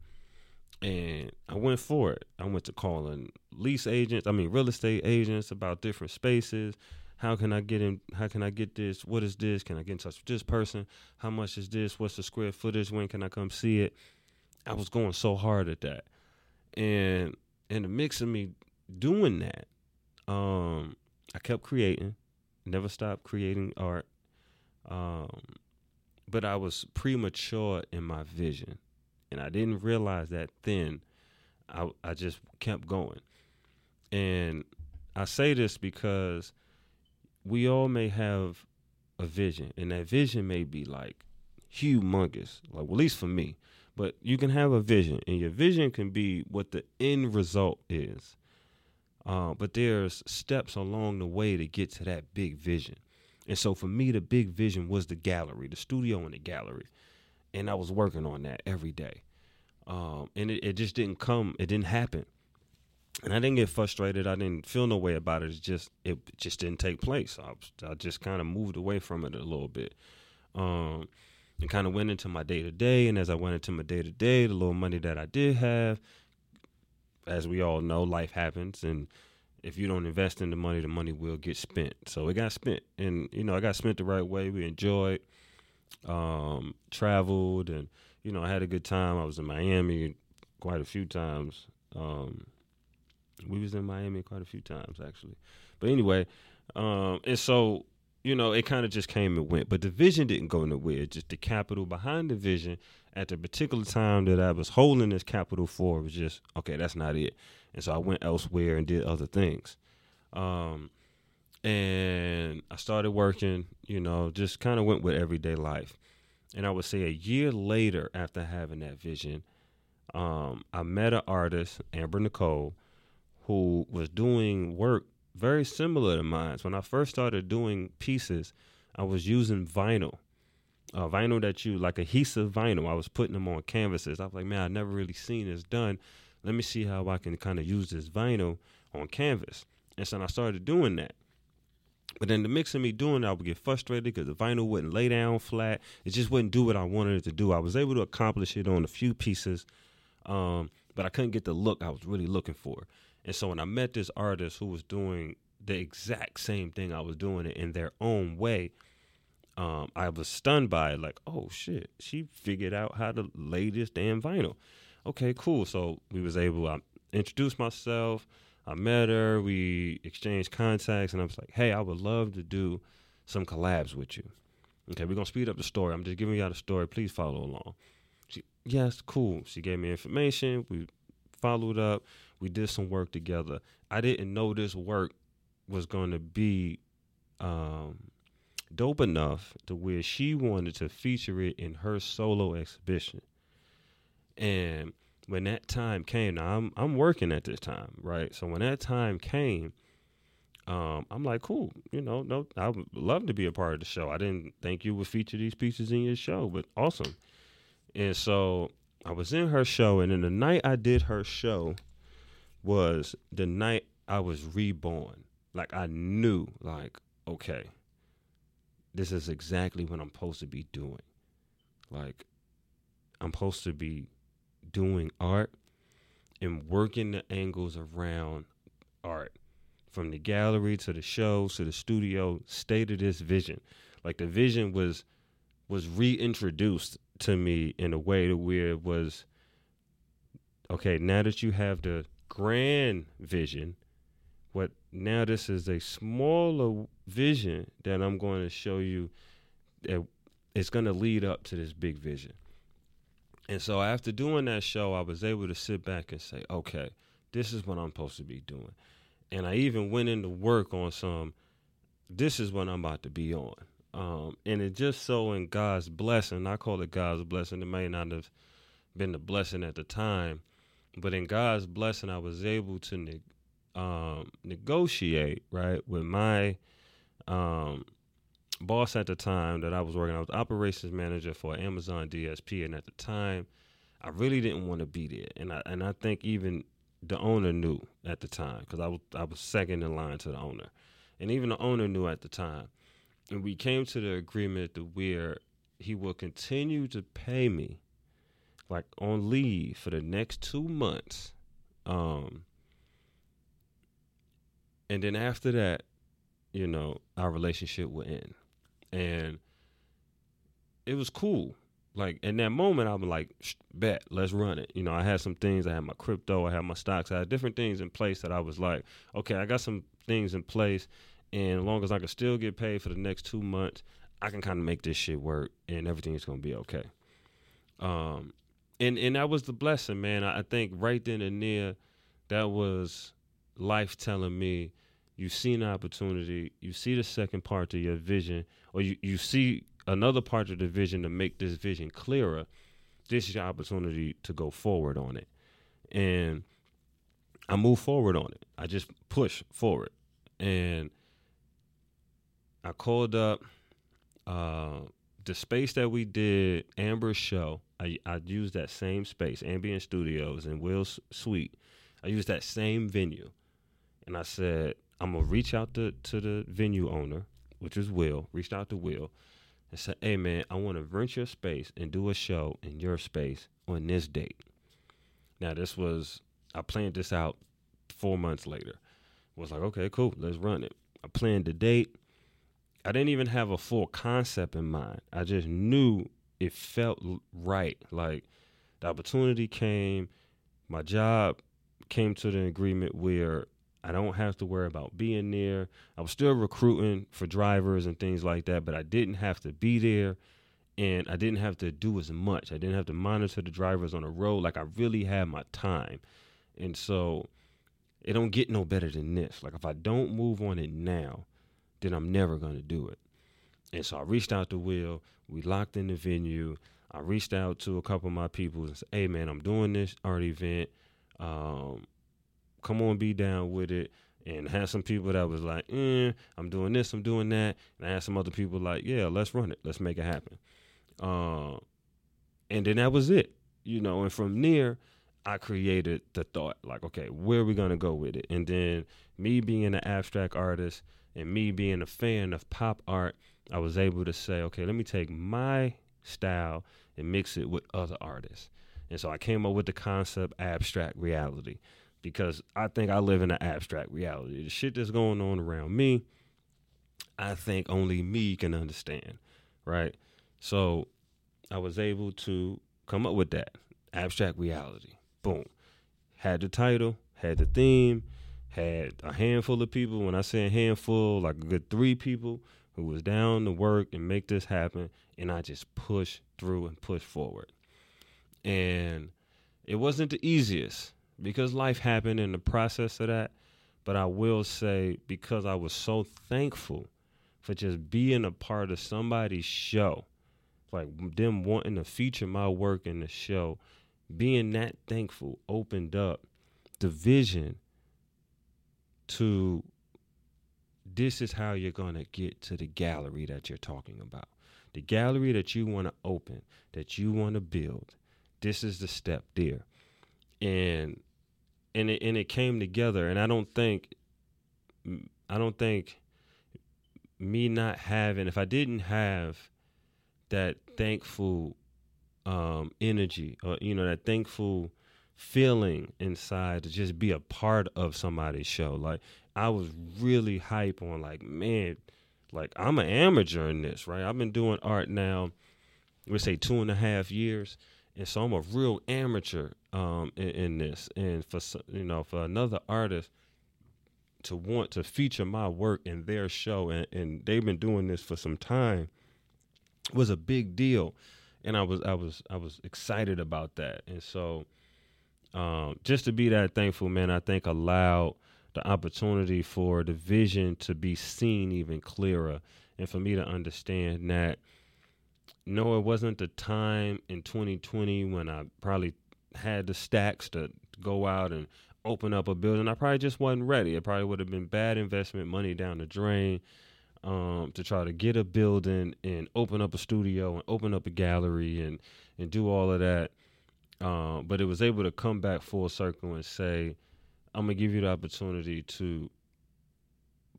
And I went for it. I went to calling lease agents, I mean real estate agents about different spaces. How can I get in? How can I get this? What is this? Can I get in touch with this person? How much is this? What's the square footage? When can I come see it? I was going so hard at that, and in the mix of me doing that, um, I kept creating, never stopped creating art, um, but I was premature in my vision, and I didn't realize that then. I I just kept going, and I say this because we all may have a vision, and that vision may be like humongous, like well, at least for me. But you can have a vision, and your vision can be what the end result is. Uh, but there's steps along the way to get to that big vision. And so for me, the big vision was the gallery, the studio and the gallery. And I was working on that every day. Um, and it, it just didn't come, it didn't happen. And I didn't get frustrated. I didn't feel no way about it. It's just it just didn't take place. I, was, I just kind of moved away from it a little bit. Um, and kind of went into my day to day. And as I went into my day to day, the little money that I did have, as we all know, life happens. And if you don't invest in the money, the money will get spent. So it got spent. And, you know, I got spent the right way. We enjoyed, um, traveled, and, you know, I had a good time. I was in Miami quite a few times. Um, we was in Miami quite a few times actually. But anyway, um, and so you know, it kind of just came and went. But the vision didn't go nowhere. Just the capital behind the vision at the particular time that I was holding this capital for was just okay. That's not it. And so I went elsewhere and did other things. Um, and I started working. You know, just kind of went with everyday life. And I would say a year later, after having that vision, um, I met an artist, Amber Nicole, who was doing work very similar to mine. When I first started doing pieces, I was using vinyl, uh, vinyl that you like adhesive vinyl. I was putting them on canvases. I was like, man, I've never really seen this done. Let me see how I can kind of use this vinyl on canvas. And so I started doing that. But then the mix of me doing it, I would get frustrated because the vinyl wouldn't lay down flat. It just wouldn't do what I wanted it to do. I was able to accomplish it on a few pieces, um, but I couldn't get the look I was really looking for. And so when I met this artist who was doing the exact same thing I was doing it in their own way, um, I was stunned by it. Like, oh shit, she figured out how to lay this damn vinyl. Okay, cool. So we was able. I introduced myself. I met her. We exchanged contacts, and I was like, hey, I would love to do some collabs with you. Okay, we're gonna speed up the story. I'm just giving you all the story. Please follow along. She, yes, cool. She gave me information. We followed up. We did some work together. I didn't know this work was going to be um, dope enough to where she wanted to feature it in her solo exhibition. And when that time came, now I'm I'm working at this time, right? So when that time came, um, I'm like, cool, you know, no, I would love to be a part of the show. I didn't think you would feature these pieces in your show, but awesome. And so I was in her show, and then the night I did her show was the night I was reborn. Like I knew, like, okay, this is exactly what I'm supposed to be doing. Like, I'm supposed to be doing art and working the angles around art from the gallery to the shows to the studio stated this vision like the vision was was reintroduced to me in a way to where it was okay now that you have the grand vision what now this is a smaller vision that i'm going to show you that it's going to lead up to this big vision and so after doing that show, I was able to sit back and say, okay, this is what I'm supposed to be doing. And I even went into work on some, this is what I'm about to be on. Um, and it just so in God's blessing, I call it God's blessing. It may not have been the blessing at the time, but in God's blessing, I was able to ne- um, negotiate, right, with my um, boss at the time that I was working, I was operations manager for Amazon DSP, and at the time, I really didn't want to be there, and I and I think even the owner knew at the time because I was I was second in line to the owner, and even the owner knew at the time, and we came to the agreement to where he will continue to pay me, like on leave for the next two months, um, and then after that, you know, our relationship will end and it was cool. Like in that moment, I was like, "Bet, let's run it." You know, I had some things. I had my crypto. I had my stocks. I had different things in place that I was like, "Okay, I got some things in place, and as long as I can still get paid for the next two months, I can kind of make this shit work, and everything's gonna be okay." Um, and and that was the blessing, man. I, I think right then and there, that was life telling me you see an opportunity, you see the second part to your vision, or you, you see another part of the vision to make this vision clearer, this is your opportunity to go forward on it. And I move forward on it. I just push forward. And I called up uh, the space that we did Amber's show. I, I used that same space, Ambient Studios and Will's Suite. I used that same venue. And I said, I'm gonna reach out to, to the venue owner, which is Will, reached out to Will and said, Hey man, I wanna rent your space and do a show in your space on this date. Now this was I planned this out four months later. Was like, okay, cool, let's run it. I planned the date. I didn't even have a full concept in mind. I just knew it felt right. Like the opportunity came, my job came to the agreement where I don't have to worry about being there. I was still recruiting for drivers and things like that, but I didn't have to be there and I didn't have to do as much. I didn't have to monitor the drivers on the road. Like I really had my time. And so it don't get no better than this. Like if I don't move on it now, then I'm never gonna do it. And so I reached out to Will. We locked in the venue. I reached out to a couple of my people and said, "Hey, man, I'm doing this art event. Um, come on, be down with it." And had some people that was like, eh, "I'm doing this, I'm doing that," and I had some other people like, "Yeah, let's run it, let's make it happen." Uh, and then that was it, you know. And from there, I created the thought, like, okay, where are we gonna go with it? And then me being an abstract artist and me being a fan of pop art, I was able to say, okay, let me take my style and mix it with other artists. And so I came up with the concept abstract reality because I think I live in an abstract reality. The shit that's going on around me, I think only me can understand, right? So I was able to come up with that abstract reality. Boom. Had the title, had the theme, had a handful of people. When I say a handful, like a good three people who was down to work and make this happen. And I just pushed through and pushed forward. And it wasn't the easiest because life happened in the process of that. But I will say, because I was so thankful for just being a part of somebody's show, like them wanting to feature my work in the show, being that thankful opened up the vision to this is how you're going to get to the gallery that you're talking about. The gallery that you want to open, that you want to build. This is the step there. And and it, and it came together. And I don't think I don't think me not having if I didn't have that thankful um, energy or you know that thankful feeling inside to just be a part of somebody's show like i was really hype on like man like i'm an amateur in this right? I've been doing art now we say two and a half years and so i'm a real amateur um, in, in this and for you know for another artist to want to feature my work in their show and, and they've been doing this for some time was a big deal and I was I was I was excited about that. And so um, just to be that thankful, man, I think allowed the opportunity for the vision to be seen even clearer and for me to understand that no, it wasn't the time in 2020 when I probably had the stacks to go out and open up a building. I probably just wasn't ready. It probably would have been bad investment, money down the drain um, to try to get a building and open up a studio and open up a gallery and and do all of that. Um, but it was able to come back full circle and say, "I'm gonna give you the opportunity to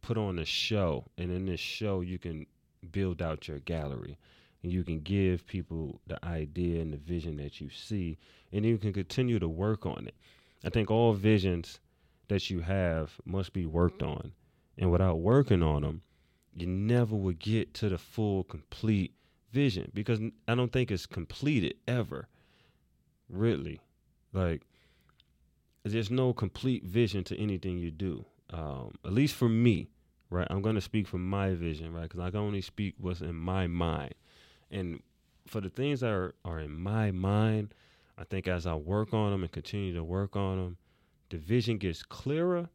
put on a show, and in this show, you can build out your gallery." And you can give people the idea and the vision that you see, and you can continue to work on it. I think all visions that you have must be worked on, and without working on them, you never would get to the full complete vision because i don't think it's completed ever. Really, like there's no complete vision to anything you do. Um, at least for me, right? I'm gonna speak from my vision, right? Because I can only speak what's in my mind, and for the things that are, are in my mind, I think as I work on them and continue to work on them, the vision gets clearer,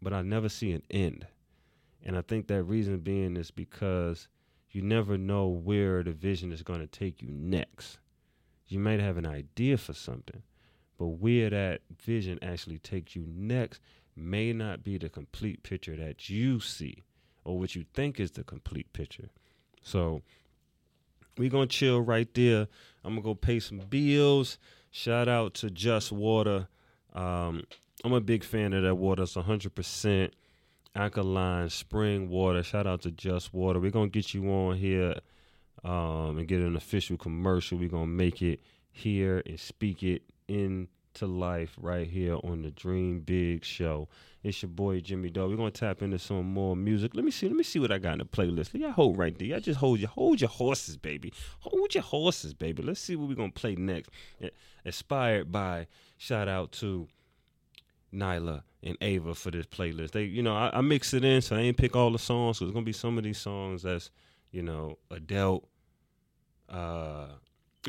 but I never see an end. And I think that reason being is because you never know where the vision is going to take you next. You might have an idea for something, but where that vision actually takes you next may not be the complete picture that you see or what you think is the complete picture. So we to chill right there. I'm to go pay some bills. Shout out to Just Water. Um, I'm a big fan of that water. It's 100% alkaline spring water. Shout out to Just Water. We're gonna get you on here um, and get an official commercial. We're gonna make it here and speak it into life right here on the Dream Big Show. It's your boy Jimmy Doe. We're gonna tap into some more music. Let me see. Let me see what I got in the playlist. Y'all hold right there. Y'all just hold your hold your horses, baby. Hold your horses, baby. Let's see what we're gonna play next. Inspired by shout out to Nyla and Ava for this playlist. They, you know, I, I mix it in, so I ain't pick all the songs. So it's gonna be some of these songs that's, you know, adult, uh,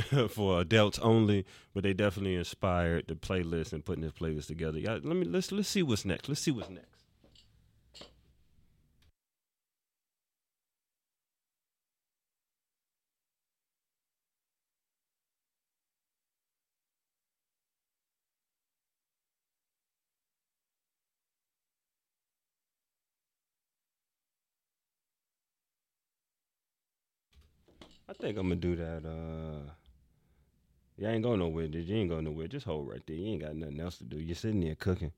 for adults only, but they definitely inspired the playlist and putting this playlist together. Yeah, let me let's let's see what's next. Let's see what's next. I think I'm gonna do that. Uh, you ain't going nowhere, did you? Ain't going nowhere. Just hold right there. You ain't got nothing else to do. You're sitting there cooking,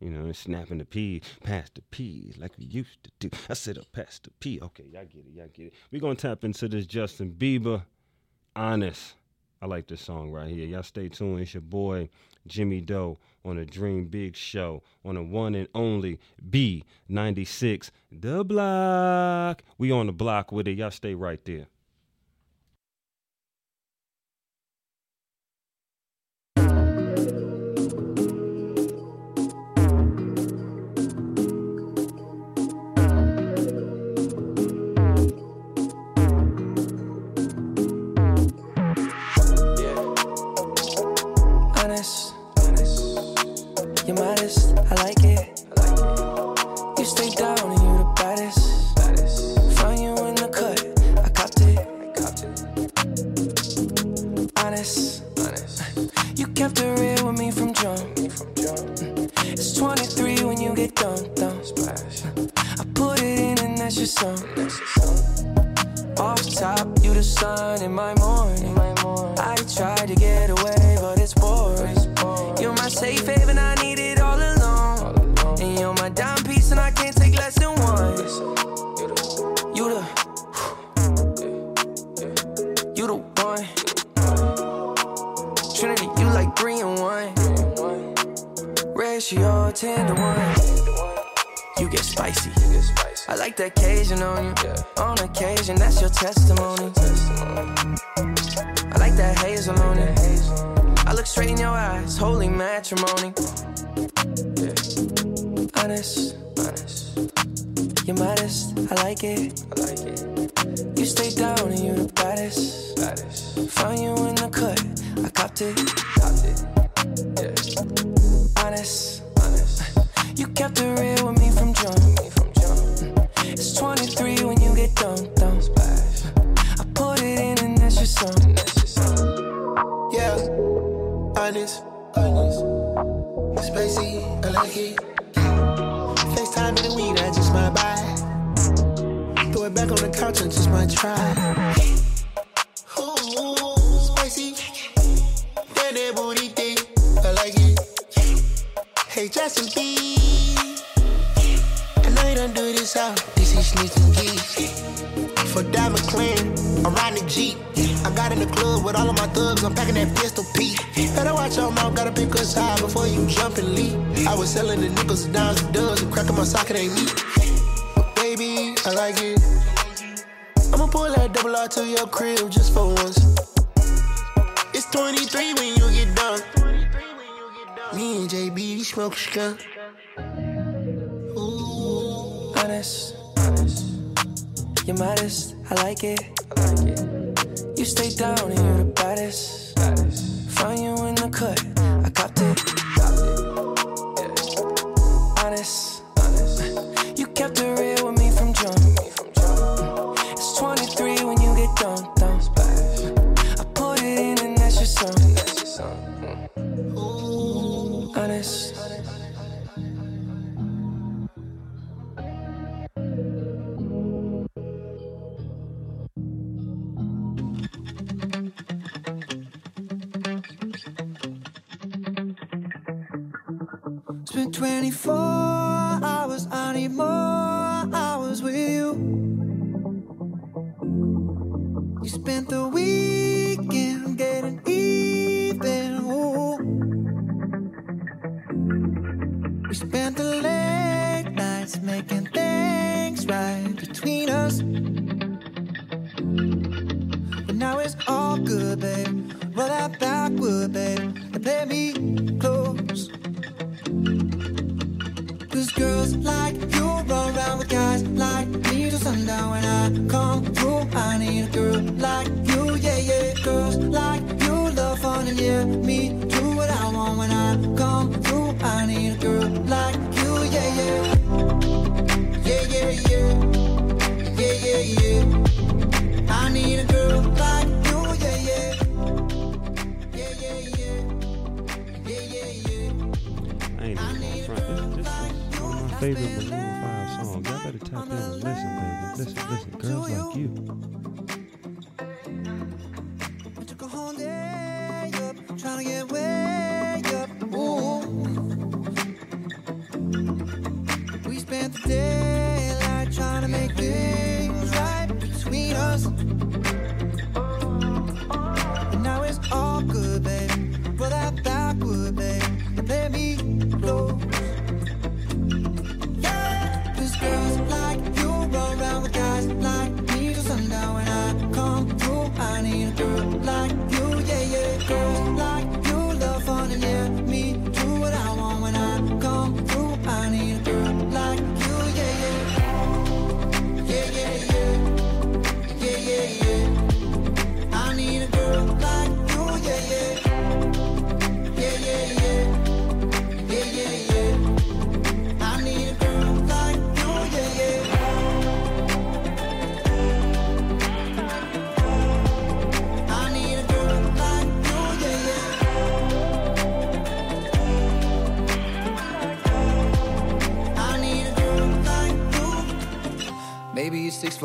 you know, and snapping the peas, pass the peas like we used to do. I said, oh, pass the pea. Okay, y'all get it, y'all get it. we gonna tap into this Justin Bieber, honest. I like this song right here. Y'all stay tuned. It's your boy Jimmy Doe on the Dream Big Show on the one and only B96 The Block. We on the block with it. Y'all stay right there. That's. Off top, you the sun in my morning. I tried to get away, but it's boring. You're my safe haven, I need it all alone. And you're my dime piece, and I can't take less than one. You the, you the one. Trinity, you like three and one. Ratio ten to one. I like the occasion on you. On occasion, that's your testimony. I like that hazel on it. I look straight in your eyes, holy matrimony. Honest, honest. You're modest, I like it. I like it. You stay down and you the baddest. baddest. Find you in the cut, I copped it. Copped it. Yeah. Honest, honest. You kept it real with me from jump. It's 23 when you get done, done. I put it in and that's your song. Yeah, honest, honest. Spacey, I like it. FaceTime in the weed, I just might buy. Throw it back on the couch I just might try. Ooh, spicy. That booty thing, I like it. Hey, Justin B. I you don't this out. This is sneaks and. For Diamond Clan, I'm riding the Jeep. I got in the club with all of my thugs, I'm packing that pistol Pete. Better watch your mouth, gotta pick us high before you jump and leap. I was selling the nickels, dimes, and dubs, and cracking my socket ain't me. But baby, I like it. I'ma pull that double R to your crib just for once. It's 23 when you get done. Me and JB smoke skunk. Honest. You're modest, I like it. I like it. You stay down and you're the baddest. Find you in the cut, I copped it. Honest. You kept it Spent 24 hours, I need more hours with favorite Maroon 5 songs. Y'all better tap in and listen, baby. Listen, listen. Girls like you.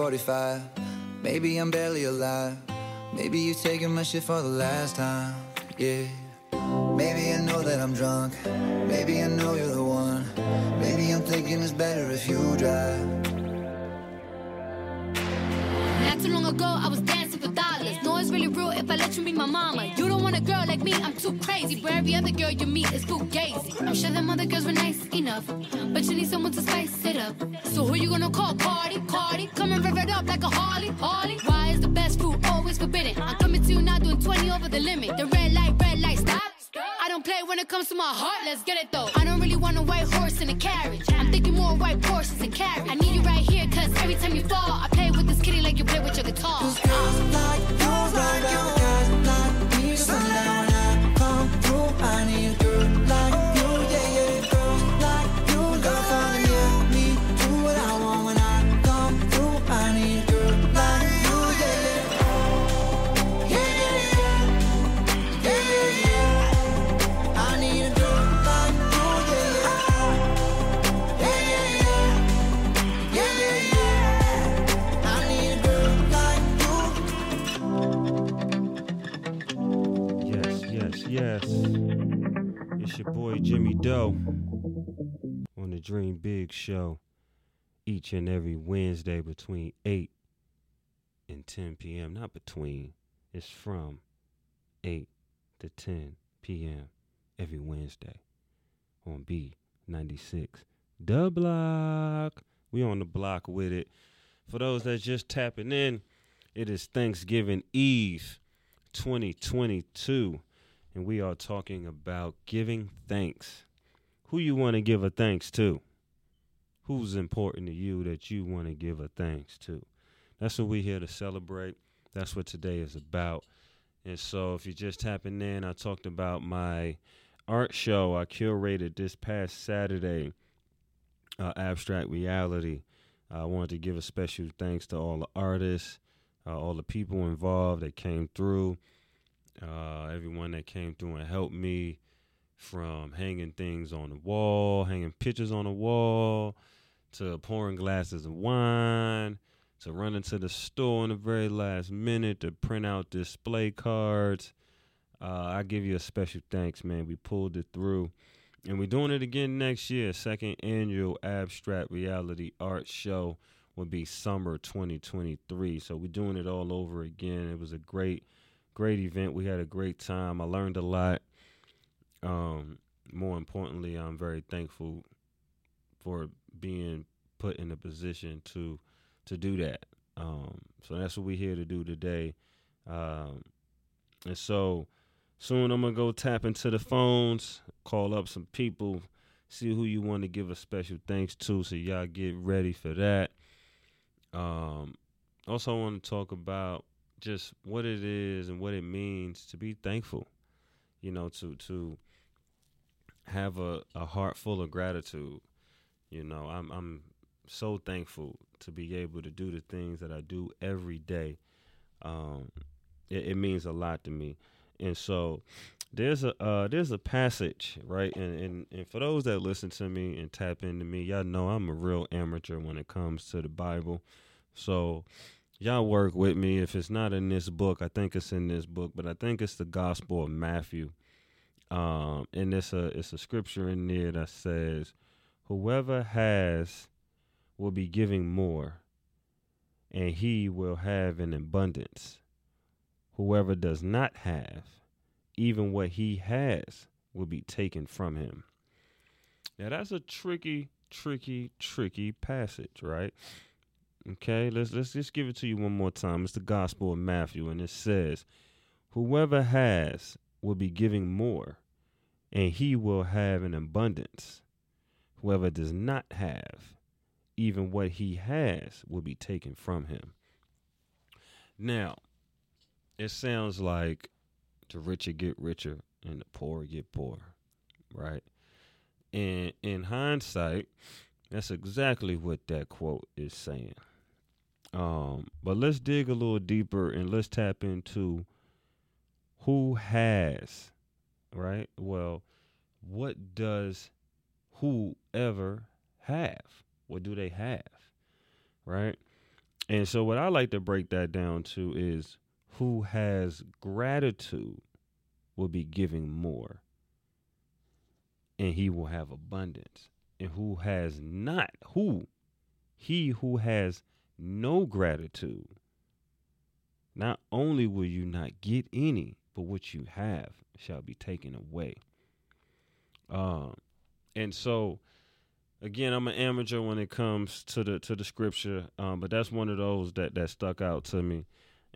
45. Maybe I'm barely alive. Maybe you're taking my shit for the last time. Yeah. Maybe I know that I'm drunk. Maybe I know you're the one. Maybe I'm thinking it's better if you drive. Not too long ago, I was dancing for dollars. No, it's really real if I let you be my mama. You don't want a girl like me, I'm too crazy. Where every other girl you meet is fugazi. I'm sure them other girls were nice enough. The Dream Big Show each and every Wednesday between 8 and 10 p.m. Not between, it's from 8 to 10 p.m. every Wednesday on B96. The block. We on the block with it. For those that just tapping in, it is Thanksgiving Eve 2022 and we are talking about giving thanks. Who you want to give a thanks to? Who's important to you that you want to give a thanks to? That's what we're here to celebrate. That's what today is about. And so, if you're just tapping in, I talked about my art show I curated this past Saturday, uh, Abstract Reality. I wanted to give a special thanks to all the artists, uh, all the people involved that came through uh, everyone that came through and helped me from hanging things on the wall, hanging pictures on the wall, to pouring glasses of wine, to running to the store in the very last minute to print out display cards. Uh, I give you a special thanks, man. We pulled it through. And we're doing it again next year. Second annual Abstract Reality Art Show will be summer 2023. So we're doing it all over again. It was a great great event. We had a great time. I learned a lot. Um, more importantly, I'm very thankful for being put in a position to to do that. Um, so that's what we're here to do today. Um, and so soon I'm gonna go tap into the phones, call up some people, see who you want to give a special thanks to. So y'all get ready for that. Um, also, I want to talk about just what it is and what it means to be thankful. You know, to to have a, a heart full of gratitude. You know, I'm I'm so thankful to be able to do the things that I do every day. Um, it, it means a lot to me, and so there's a uh, there's a passage right, and, and and for those that listen to me and tap into me, y'all know I'm a real amateur when it comes to the Bible. So y'all work with me. If it's not in this book, I think it's in this book, but I think it's the Gospel of Matthew. Um, and it's a it's a scripture in there that says, "Whoever has will be giving more, and he will have an abundance. Whoever does not have, even what he has, will be taken from him." Now that's a tricky, tricky, tricky passage, right? Okay, let's let's just give it to you one more time. It's the Gospel of Matthew, and it says, "Whoever has will be giving more, and he will have an abundance. Whoever does not have, even what he has will be taken from him." Now, it sounds like the richer get richer and the poor get poorer, right? And in hindsight, that's exactly what that quote is saying. Um, but let's dig a little deeper and let's tap into who has, right? Well, what does whoever have? What do they have? Right? And so what I like to break that down to is who has gratitude will be giving more and he will have abundance. And who has not, who? He who has no gratitude, not only will you not get any, but what you have shall be taken away. Um, and so, again, I'm an amateur when it comes to the to the scripture, um, but that's one of those that that stuck out to me.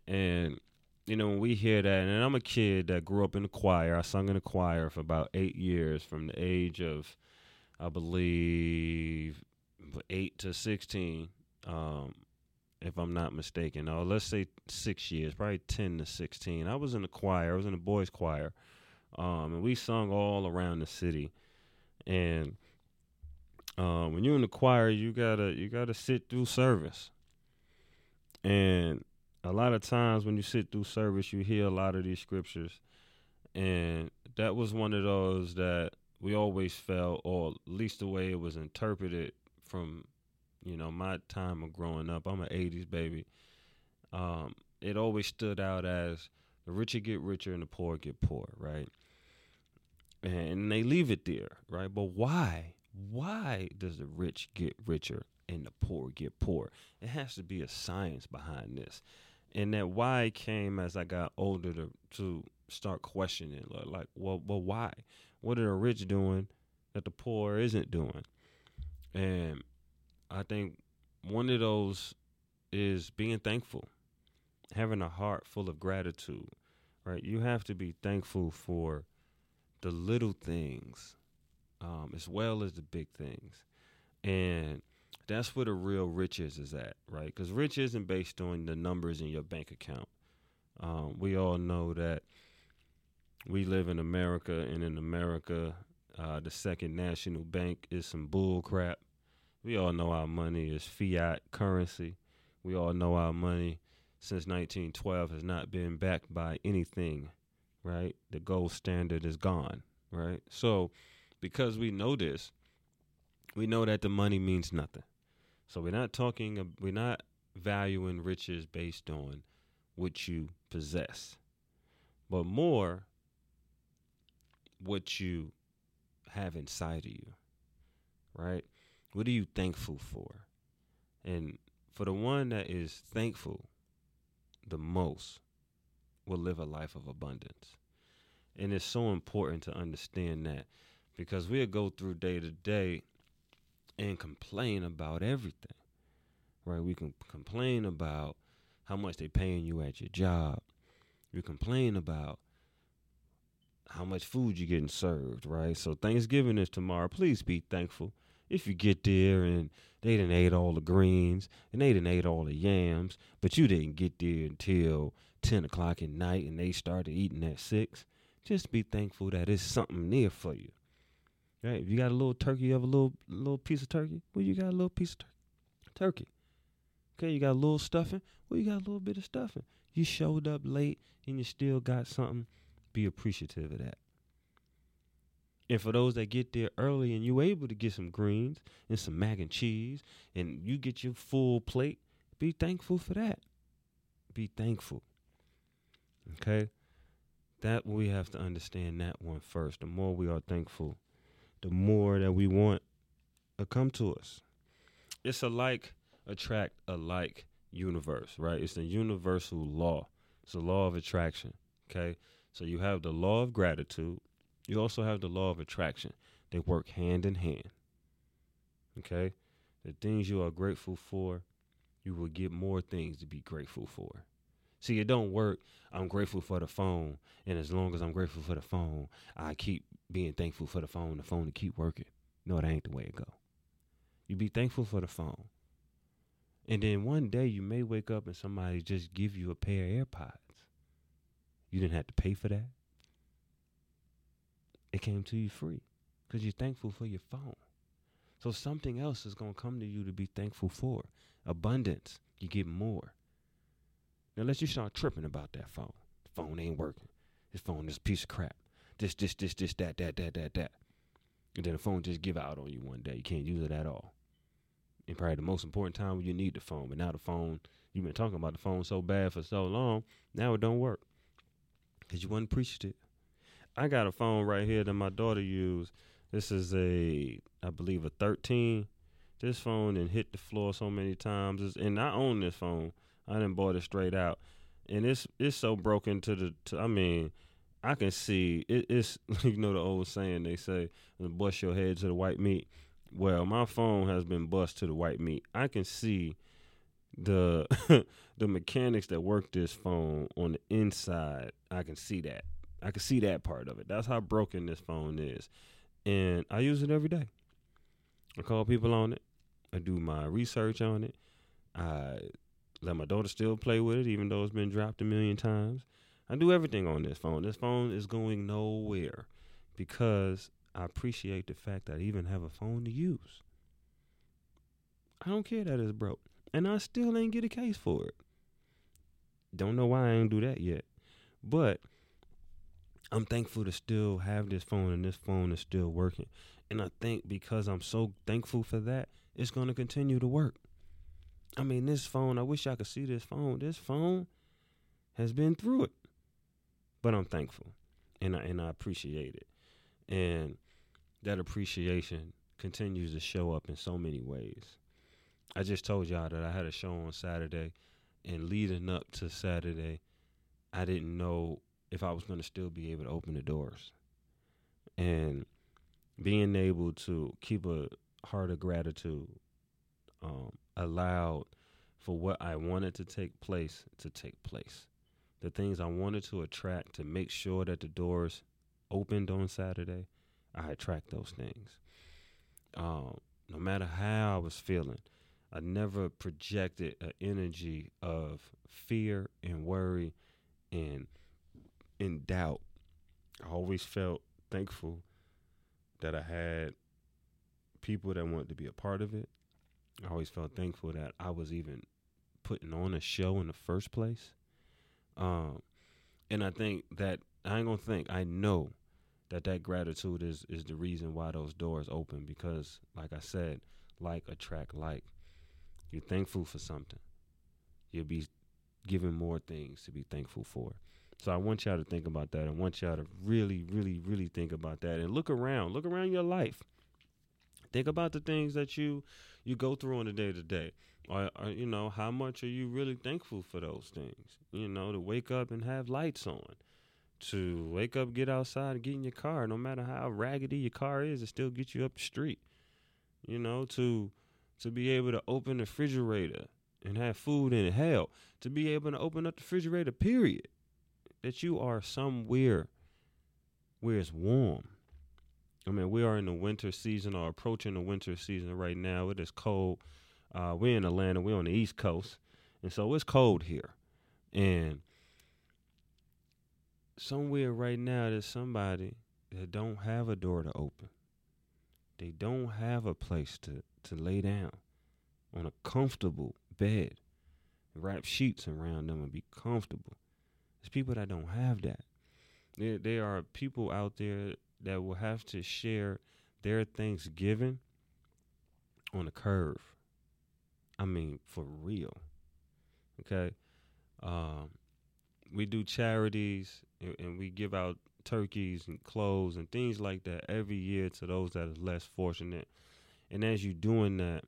And you know, when we hear that, and I'm a kid that grew up in the choir. I sung in the choir for about eight years, from the age of, I believe, eight to sixteen, um, if I'm not mistaken. Or let's say six years, probably ten to sixteen. I was in the choir. I was in the boys' choir, um, and we sung all around the city. And um, when you're in the choir, you gotta you gotta sit through service, and a lot of times when you sit through service, you hear a lot of these scriptures, and that was one of those that we always felt, or at least the way it was interpreted from, you know, my time of growing up. I'm an '80s baby. Um, it always stood out as the richer get richer and the poor get poor, right? And they leave it there, right? But why? Why does the rich get richer and the poor get poor? It has to be a science behind this and that why came as I got older to to start questioning like, well well why what are the rich doing that the poor isn't doing and I think one of those is being thankful having a heart full of gratitude right you have to be thankful for the little things um, as well as the big things and that's where the real riches is at, right? Because rich isn't based on the numbers in your bank account. Um, we all know that we live in America, and in America, uh, the second national bank is some bull crap. We all know our money is fiat currency. We all know our money since 1912 has not been backed by anything, right? The gold standard is gone, right? So, because we know this, we know that the money means nothing. So we're not talking, we're not valuing riches based on what you possess, but more what you have inside of you, right? What are you thankful for? And for the one that is thankful the most will live a life of abundance. And it's so important to understand that because we'll go through day to day and complain about everything. Right? We can complain about how much they're paying you at your job. You complain about how much food you're getting served, right? So Thanksgiving is tomorrow. Please be thankful. If you get there and they didn't ate all the greens and they didn't ate all the yams, but you didn't get there until ten o'clock at night and they started eating at six, just be thankful that it's something there for you. Right? If you got a little turkey, you have a little little piece of turkey. Well, you got a little piece of tur- turkey. Okay, you got a little stuffing. Well, you got a little bit of stuffing. You showed up late and you still got something. Be appreciative of that. And for those that get there early and you able to get some greens and some mac and cheese and you get your full plate, be thankful for that. Be thankful. Okay? that we have to understand that one first. The more we are thankful, the more that we want to come to us. It's a like attract a like universe, right? It's a universal law. It's a law of attraction. Okay. So you have the law of gratitude. You also have the law of attraction. They work hand in hand. Okay. The things you are grateful for, you will get more things to be grateful for. See, it don't work. I'm grateful for the phone, and as long as I'm grateful for the phone, I keep being thankful for the phone. The phone to keep working. No, that ain't the way it go. You be thankful for the phone, and then one day you may wake up and somebody just give you a pair of AirPods. You didn't have to pay for that. It came to you free because you're thankful for your phone. So something else is gonna come to you to be thankful for. Abundance. You get more. Unless you start tripping about that phone. The phone ain't working. This phone is piece of crap. This, this, this, this, that, that, that, that, that. And then the phone just give out on you one day. You can't use it at all. And probably the most important time when you need the phone. But now the phone, you've been talking about the phone so bad for so long, now it don't work. Because you wasn't appreciative. I got a phone right here that my daughter used. This is a, I believe, a 13. This phone and hit the floor so many times. It's, and I own this phone. I didn't bought it straight out, and it's it's so broken to the. To, I mean, I can see it, it's you know the old saying they say, uh, "Bust your head to the white meat." Well, my phone has been bust to the white meat. I can see the the mechanics that work this phone on the inside. I can see that. I can see that part of it. That's how broken this phone is, and I use it every day. I call people on it. I do my research on it. I let my daughter still play with it, even though it's been dropped a million times. I do everything on this phone. This phone is going nowhere because I appreciate the fact that I even have a phone to use. I don't care that it's broke. And I still ain't get a case for it. Don't know why I ain't do that yet. But I'm thankful to still have this phone and this phone is still working. And I think because I'm so thankful for that, it's going to continue to work. I mean, this phone, I wish I could see this phone. This phone has been through it. But I'm thankful and I, and I appreciate it. And that appreciation continues to show up in so many ways. I just told y'all that I had a show on Saturday, and leading up to Saturday, I didn't know if I was going to still be able to open the doors. And being able to keep a heart of gratitude um, allowed for what I wanted to take place to take place. The things I wanted to attract to make sure that the doors opened on Saturday, I attract those things. Um, no matter how I was feeling, I never projected an energy of fear and worry and in doubt. I always felt thankful that I had people that wanted to be a part of it. I always felt thankful that I was even putting on a show in the first place. Um, and I think that I ain't gonna think. I know that that gratitude is is the reason why those doors open because, like I said, like attract like. You're thankful for something. You'll be given more things to be thankful for. So I want y'all to think about that. I want y'all to really, really, really think about that and look around. Look around your life. Think about the things that you you go through on a day to day. Or, or you know, how much are you really thankful for those things? You know, to wake up and have lights on. To wake up, get outside, and get in your car. No matter how raggedy your car is, it still gets you up the street. You know, to to be able to open the refrigerator and have food in it. Hell, to be able to open up the refrigerator, period. That you are somewhere where it's warm. I mean, we are in the winter season or approaching the winter season right now. It is cold. Uh, we're in Atlanta. We're on the East Coast. And so it's cold here. And somewhere right now, there's somebody that don't have a door to open. They don't have a place to, to lay down on a comfortable bed, wrap sheets around them and be comfortable. There's people that don't have that. There, there are people out there that will have to share their Thanksgiving on a curve. I mean, for real. Okay. Um, we do charities and, and we give out turkeys and clothes and things like that every year to those that are less fortunate. And as you're doing that,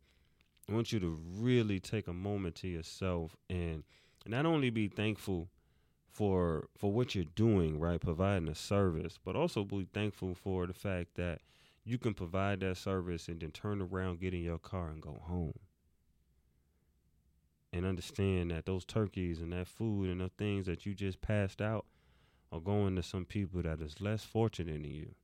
I want you to really take a moment to yourself and not only be thankful for for what you're doing, right, providing a service, but also be thankful for the fact that you can provide that service and then turn around, get in your car and go home. And understand that those turkeys and that food and the things that you just passed out are going to some people that is less fortunate than you.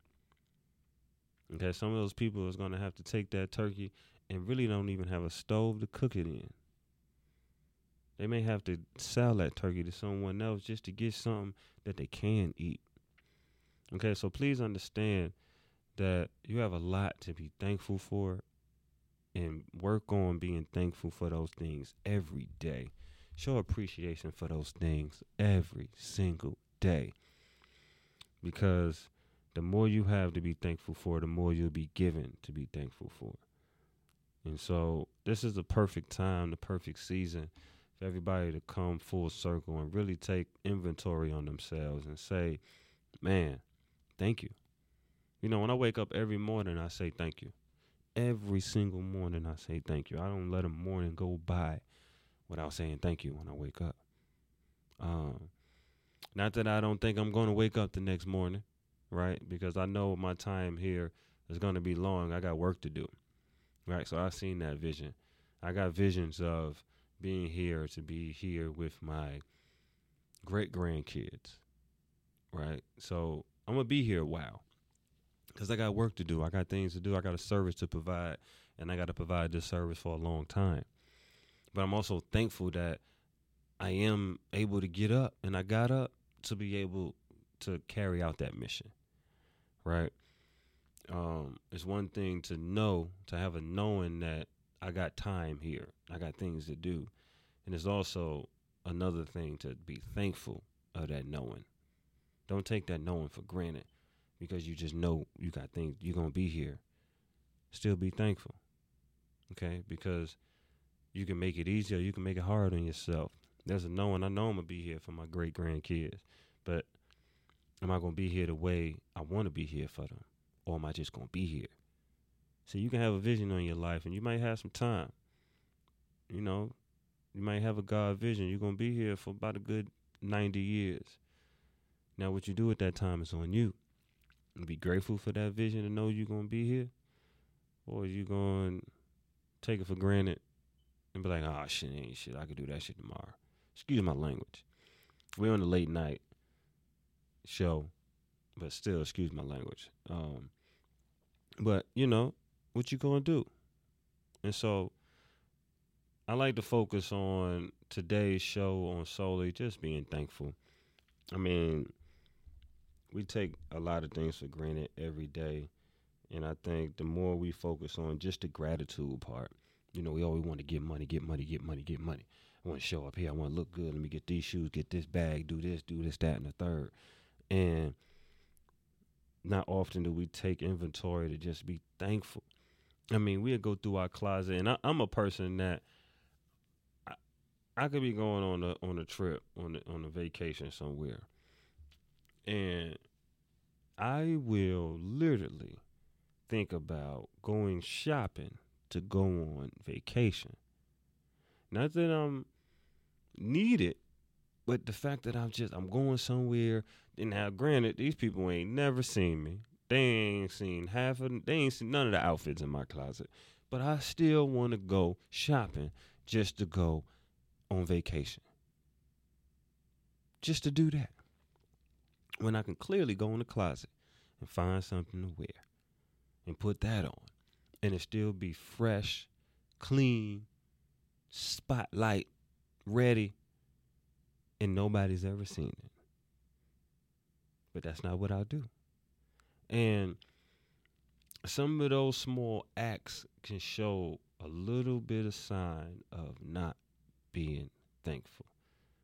Okay, some of those people is gonna have to take that turkey and really don't even have a stove to cook it in. They may have to sell that turkey to someone else just to get something that they can eat. Okay, so please understand that you have a lot to be thankful for and work on being thankful for those things every day. Show appreciation for those things every single day. Because the more you have to be thankful for, the more you'll be given to be thankful for. And so this is the perfect time, the perfect season for everybody to come full circle and really take inventory on themselves and say, man, thank you. You know, when I wake up every morning, I say thank you. Every single morning, I say thank you. I don't let a morning go by without saying thank you when I wake up. Um, not that I don't think I'm going to wake up the next morning, right? Because I know my time here is going to be long. I got work to do, right? So I've seen that vision. I got visions of being here to be here with my great grandkids, right? So I'm gonna be here a while because I got work to do. I got things to do. I got a service to provide, and I got to provide this service for a long time. But I'm also thankful that I am able to get up, and I got up to be able to carry out that mission, right? Um, it's one thing to know, to have a knowing that I got time here, I got things to do, and it's also another thing to be thankful of that knowing. Don't take that knowing for granted because you just know you got things you're gonna be here. Still be thankful. Okay? Because you can make it easier, you can make it hard on yourself. There's a knowing I know I'm gonna be here for my great grandkids, but am I gonna be here the way I wanna be here for them? Or am I just gonna be here? So you can have a vision on your life and you might have some time. You know, you might have a God vision. You're gonna be here for about a good ninety years. Now what you do at that time is on you and be grateful for that vision and know you're gonna be here, or you gonna take it for granted and be like, "Ah, shit ain't shit. I could do that shit tomorrow." Excuse my language. We're on the late night show, but still, excuse my language. Um, but you know what you gonna do, and so I like to focus on today's show on solely just being thankful. I mean, we take a lot of things for granted every day. And I think the more we focus on just the gratitude part, you know, we always want to get money, get money, get money, get money. I want to show up here. I want to look good. Let me get these shoes, get this bag, do this, do this, that, and the third. And not often do we take inventory to just be thankful. I mean, we'll go through our closet, and I, I'm a person that I, I could be going on a on a trip on a, on a vacation somewhere, and I will literally think about going shopping to go on vacation. Not that I'm needed, but the fact that I'm just I'm going somewhere. And now, granted, these people ain't never seen me. They ain't seen half of they ain't seen none of the outfits in my closet. But I still want to go shopping just to go on vacation. Just to do that. When I can clearly go in the closet and find something to wear and put that on. And it still be fresh, clean, spotlight, ready, and nobody's ever seen it. But that's not what I do. And some of those small acts can show a little bit of sign of not being thankful.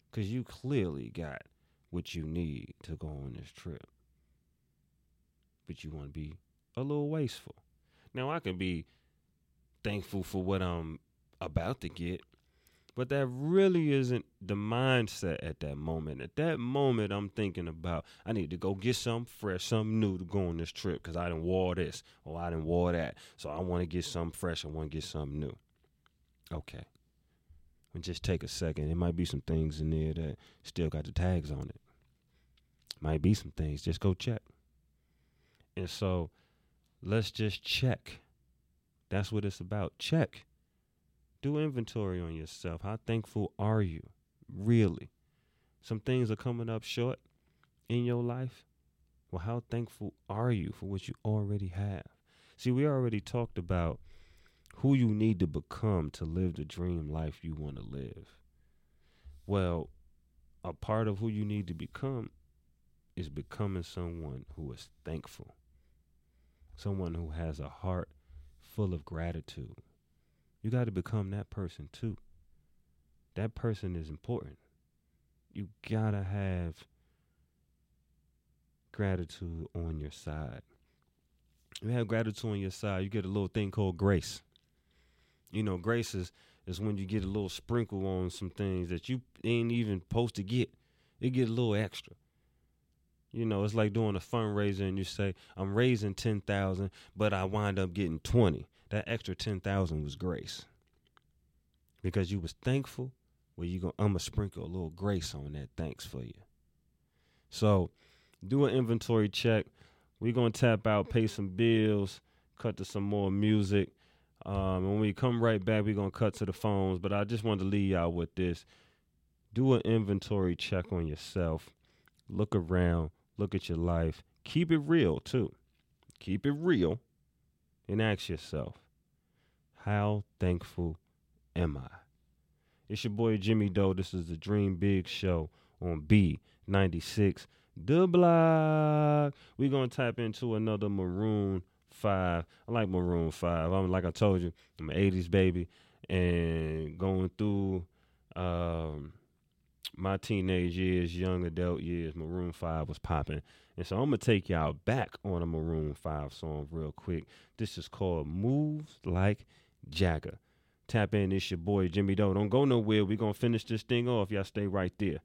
Because you clearly got what you need to go on this trip. But you want to be a little wasteful. Now, I can be thankful for what I'm about to get, But that really isn't the mindset at that moment. At that moment, I'm thinking about I need to go get something fresh, something new to go on this trip because I didn't wore this or I didn't wore that. So I want to get something fresh. I want to get something new. Okay. And just take a second. There might be some things in there that still got the tags on it. Might be some things. Just go check. And so let's just check. That's what it's about. Check. Do inventory on yourself. How thankful are you? Really? Some things are coming up short in your life. Well, how thankful are you for what you already have? See, we already talked about who you need to become to live the dream life you want to live. Well, a part of who you need to become is becoming someone who is thankful, someone who has a heart full of gratitude. You got to become that person too. That person is important. You got to have gratitude on your side. You have gratitude on your side, you get a little thing called grace. You know, grace is, is when you get a little sprinkle on some things that you ain't even supposed to get. It get a little extra. You know, it's like doing a fundraiser and you say, I'm raising 10,000, but I wind up getting 20. That extra 10,000 was grace. Because you was thankful, well, you going I'm to sprinkle a little grace on that thanks for you. So, do an inventory check. We're going to tap out, pay some bills, cut to some more music. Um, when we come right back, we're going to cut to the phones. But I just wanted to leave y'all with this. Do an inventory check on yourself. Look around. Look at your life. Keep it real, too. Keep it real. And ask yourself, how thankful am I? It's your boy Jimmy Doe. This is the Dream Big Show on B96 The Block. We're going to tap into another Maroon 5. I like Maroon 5. I'm like I told you, I'm an 80s baby and going through um, my teenage years, young adult years, Maroon 5 was popping. And so I'm going to take y'all back on a Maroon 5 song real quick. This is called Moves Like Jagger. Tap in, it's your boy Jimmy Doe. Don't go nowhere. Going to finish this thing off. Y'all stay right there.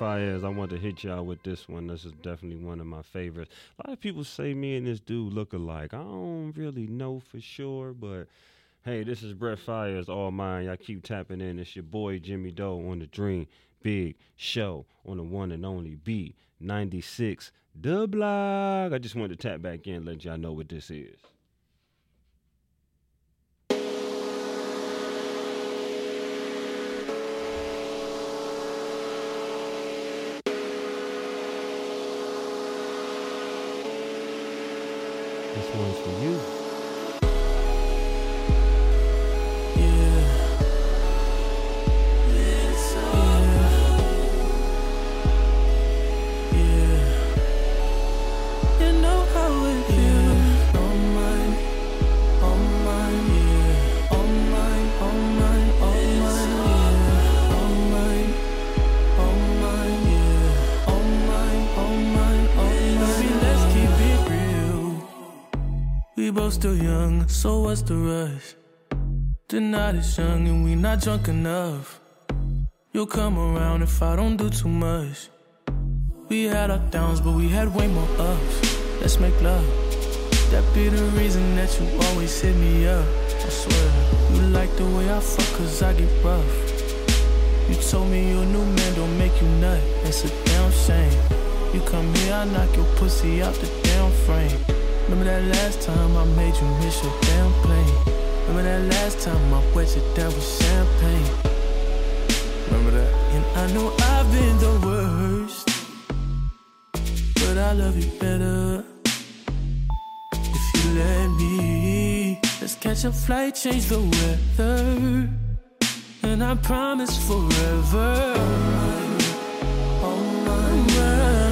fire is, I want to hit y'all with this one. This is definitely one of my favorites. A lot of people say me and this dude look alike. I don't really know for sure, but hey, this is Brent Faiyaz, all mine. Y'all keep tapping in. It's your boy Jimmy Doe on the Dream Big Show on the one and only B96 The Block. I just wanted to tap back in, let y'all know what this is. This one's for you. we're still young, so what's the rush? The night is young and we not drunk enough. You'll come around if I don't do too much. We had our downs, but we had way more ups. Let's make love. That be the reason that you always hit me up. I swear, you like the way I fuck, cause I get rough. You told me your new man don't make you nut. It's a damn shame. You come here, I knock your pussy out the damn frame. Remember that last time I made you miss your damn plane? Remember that last time I wet you down with champagne? Remember that? And I know I've been the worst, but I love you better if you let me. Let's catch a flight, change the weather, and I promise forever. Oh my, You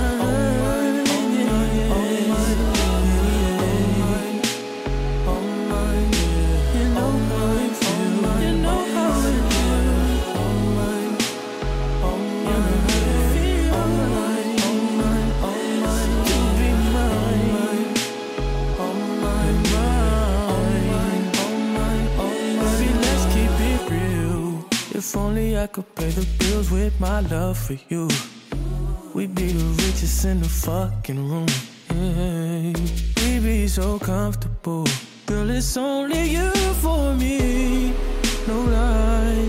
If only I could pay the bills with my love for you. We'd be the richest in the fucking room. Yeah. We'd be so comfortable. Girl, it's only you for me. No lie.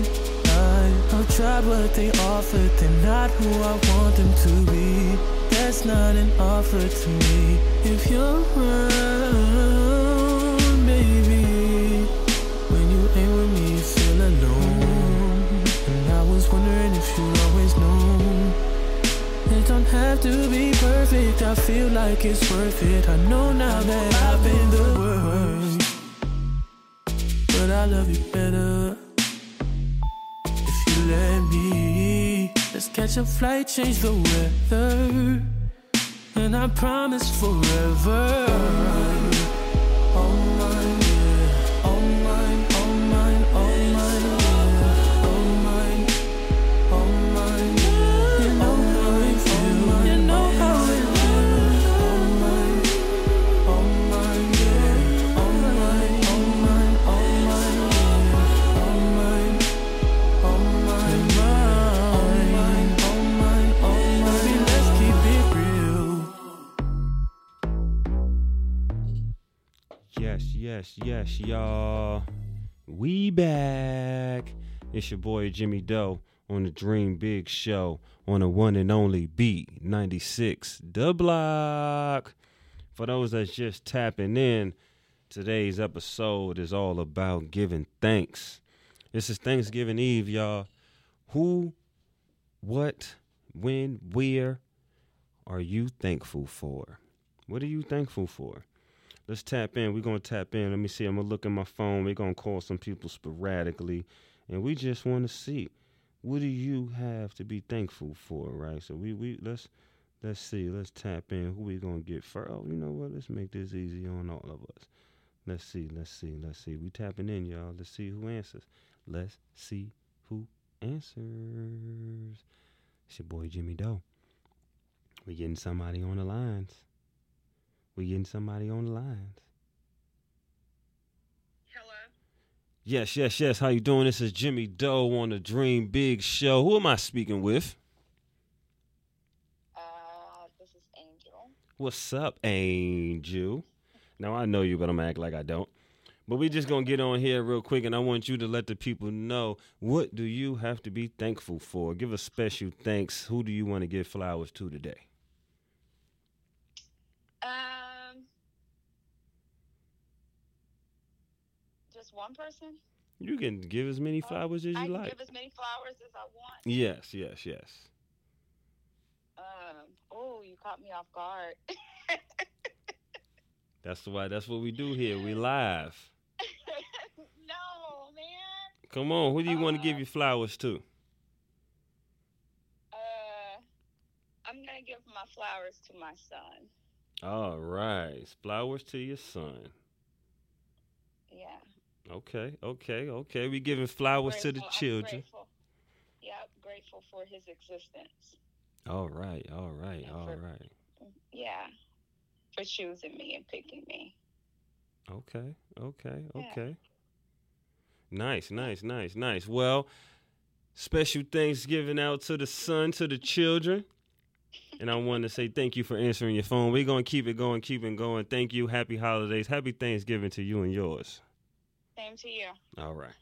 I'll try what they offer. They're not who I want them to be. That's not an offer to me. If you're around, have to be perfect. I feel like it's worth it. I know now that I've been the worst, but I love you better if you let me. Let's catch a flight, change the weather, and I promise forever. Yes, yes, yes, y'all. We back. It's your boy Jimmy Doe on the Dream Big Show on the one and only Beat 96 The Block. For those that's just tapping in, today's episode is all about giving thanks. This is Thanksgiving Eve, y'all. Who, what, when, where are you thankful for? What are you thankful for? Let's tap in. We're gonna tap in. Let me see. I'm gonna look at my phone. We're gonna call some people sporadically, and we just want to see what do you have to be thankful for, right? So we we let's let's see. Let's tap in. Who we gonna get first? Oh, you know what? Let's make this easy on all of us. Let's see. Let's see. Let's see. We tapping in, y'all. Let's see who answers. Let's see who answers. It's your boy Jimmy Doe. We getting somebody on the lines. We getting somebody on the lines. Hello. Yes, yes, yes. How you doing? This is Jimmy Doe on the Dream Big Show. Who am I speaking with? Uh, this is Angel. What's up, Angel? Now I know you, but I'm gonna act like I don't. But we just gonna get on here real quick, and I want you to let the people know what do you have to be thankful for. Give a special thanks. Who do you want to give flowers to today? Um, just one person. You can give as many flowers as I you can like. give as many flowers as I want. Yes, yes, yes. Um, oh, you caught me off guard. That's why. That's what we do here. We live. no, man. Come on. Who do you want to give your flowers to? Uh, I'm gonna give my flowers to my son. All right. Flowers to your son. Yeah. Okay, okay, okay. We giving flowers to the Grateful- I'm children. Grateful. Yep, grateful for his existence. All right, all right, Yeah, all for- right. Yeah, for choosing me and picking me. Okay, okay, Yeah. okay. Nice, nice, nice, nice. Well, special Thanksgiving out to the son, to the children. And I want to say thank you for answering your phone. We're going to keep it going, keep it going. Thank you. Happy holidays. Happy Thanksgiving to you and yours. Same to you. All right.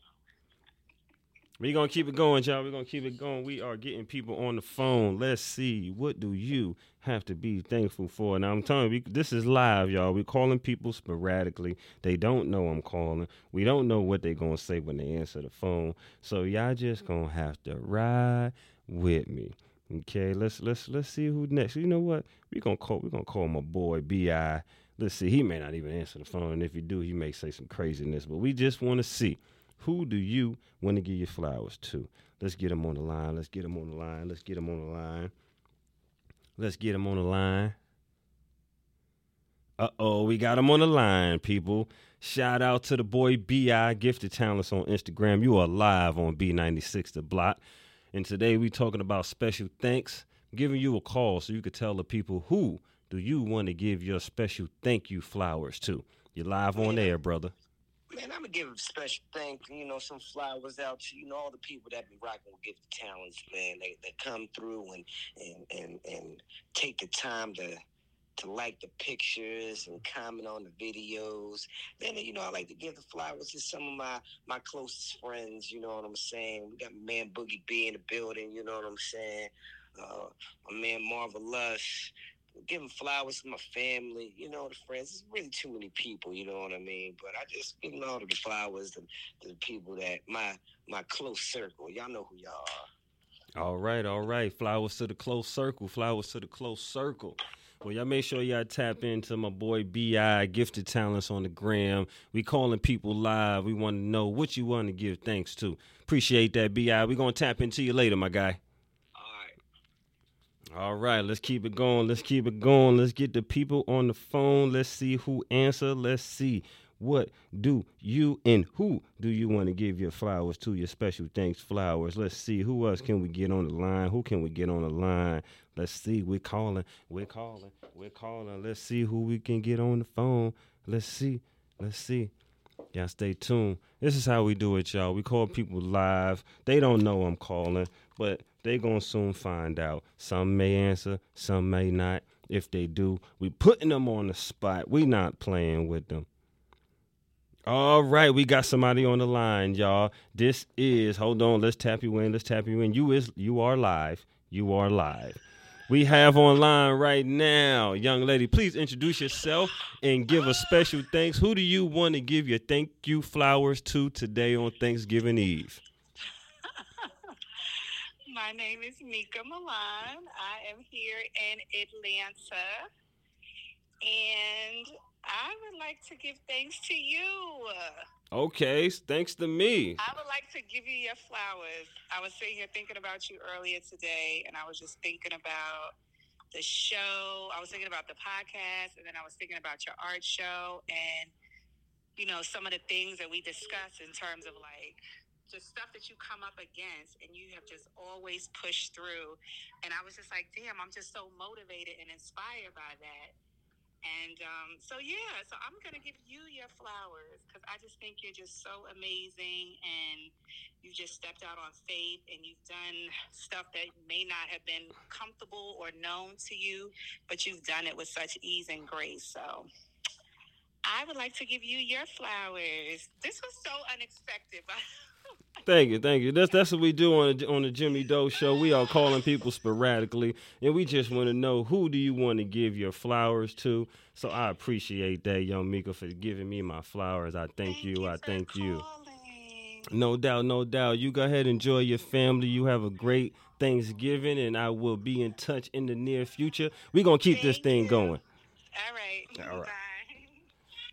We're going to keep it going, y'all. We're going to keep it going. We are getting people on the phone. Let's see. What do you have to be thankful for? Now, I'm telling you, this is live, y'all. We're calling people sporadically. They don't know I'm calling. We don't know what they're going to say when they answer the phone. So, y'all just going to have to ride with me. Okay, let's let's let's see who next. You know what? We're gonna call we're gonna call my boy B.I. Let's see. He may not even answer the phone, and if he do, he may say some craziness. But we just want to see who do you want to give your flowers to? Let's get him on the line. Let's get him on the line. Let's get him on the line. Let's get him on the line. Uh oh, we got him on the line, people. Shout out to the boy BI Gifted Talents on Instagram. You are live on B96 The Block. And today we talking about special thanks. giving you a call so you could tell the people who do you want to give your special thank you flowers to. You're live on air, brother. Man, I'm gonna give a special thank, you know, some flowers out to you know all the people that be rocking with Gifted Talents, man. They they come through and and and and take the time to to like the pictures and comment on the videos. Then you know I like to give the flowers to some of my my closest friends. You know what I'm saying? We got my man Boogie B in the building. You know what I'm saying? Uh, my man Marvelous. Giving flowers to my family, you know, the friends. It's really too many people, you know what I mean. But I just giving all of the flowers to, to the people that my my close circle. Y'all know who y'all are. All right, all right. Flowers to the close circle. Flowers to the close circle. Well, y'all make sure y'all tap into my boy Bi Gifted Talents on the gram. We calling people live. We want to know what you want to give thanks to. Appreciate that, Bi. We gonna tap into you later, my guy. All right, let's keep it going. Let's keep it going. Let's get the people on the phone. Let's see who answer. Let's see what do you and who do you want to give your flowers to? Your special thanks flowers. Let's see who else can we get on the line. Who can we get on the line? Let's see. We're calling. We're calling. We're calling. Let's see who we can get on the phone. Let's see. Let's see. Y'all stay tuned. This is how we do it, y'all. We call people live. They don't know I'm calling, but they gonna soon find out. Some may answer, some may not. If they do, we putting them on the spot. We not playing with them. All right, we got somebody on the line, y'all. This is hold on, let's tap you in. Let's tap you in. You is you are live. You are live. We have online right now, young lady. Please introduce yourself and give a special thanks. Who do you want to give your thank you flowers to today on Thanksgiving Eve? My name is Mika Milan. I am here in Atlanta. And I would like to give thanks to you. Okay, thanks to me. I would like to give you your flowers. I was sitting here thinking about you earlier today, and I was just thinking about the show. I was thinking about the podcast, and then I was thinking about your art show, and you know some of the things that we discussed in terms of like just stuff that you come up against, and you have just always pushed through. And I was just like, damn, I'm just so motivated and inspired by that. And um, so, yeah, so I'm going to give you your flowers because I just think you're just so amazing and you just stepped out on faith and you've done stuff that may not have been comfortable or known to you, but you've done it with such ease and grace. So I would like to give you your flowers. This was so unexpected. Thank you, thank you. That's that's what we do on the, on the Jimmy Doe show. We are calling people sporadically, and we just want to know who do you want to give your flowers to. So I appreciate that, young Mika, for giving me my flowers. I thank, you. I thank you. No doubt, no doubt. You go ahead, and enjoy your family. You have a great Thanksgiving, and I will be in touch in the near future. We're gonna keep this thing going. All right. All right.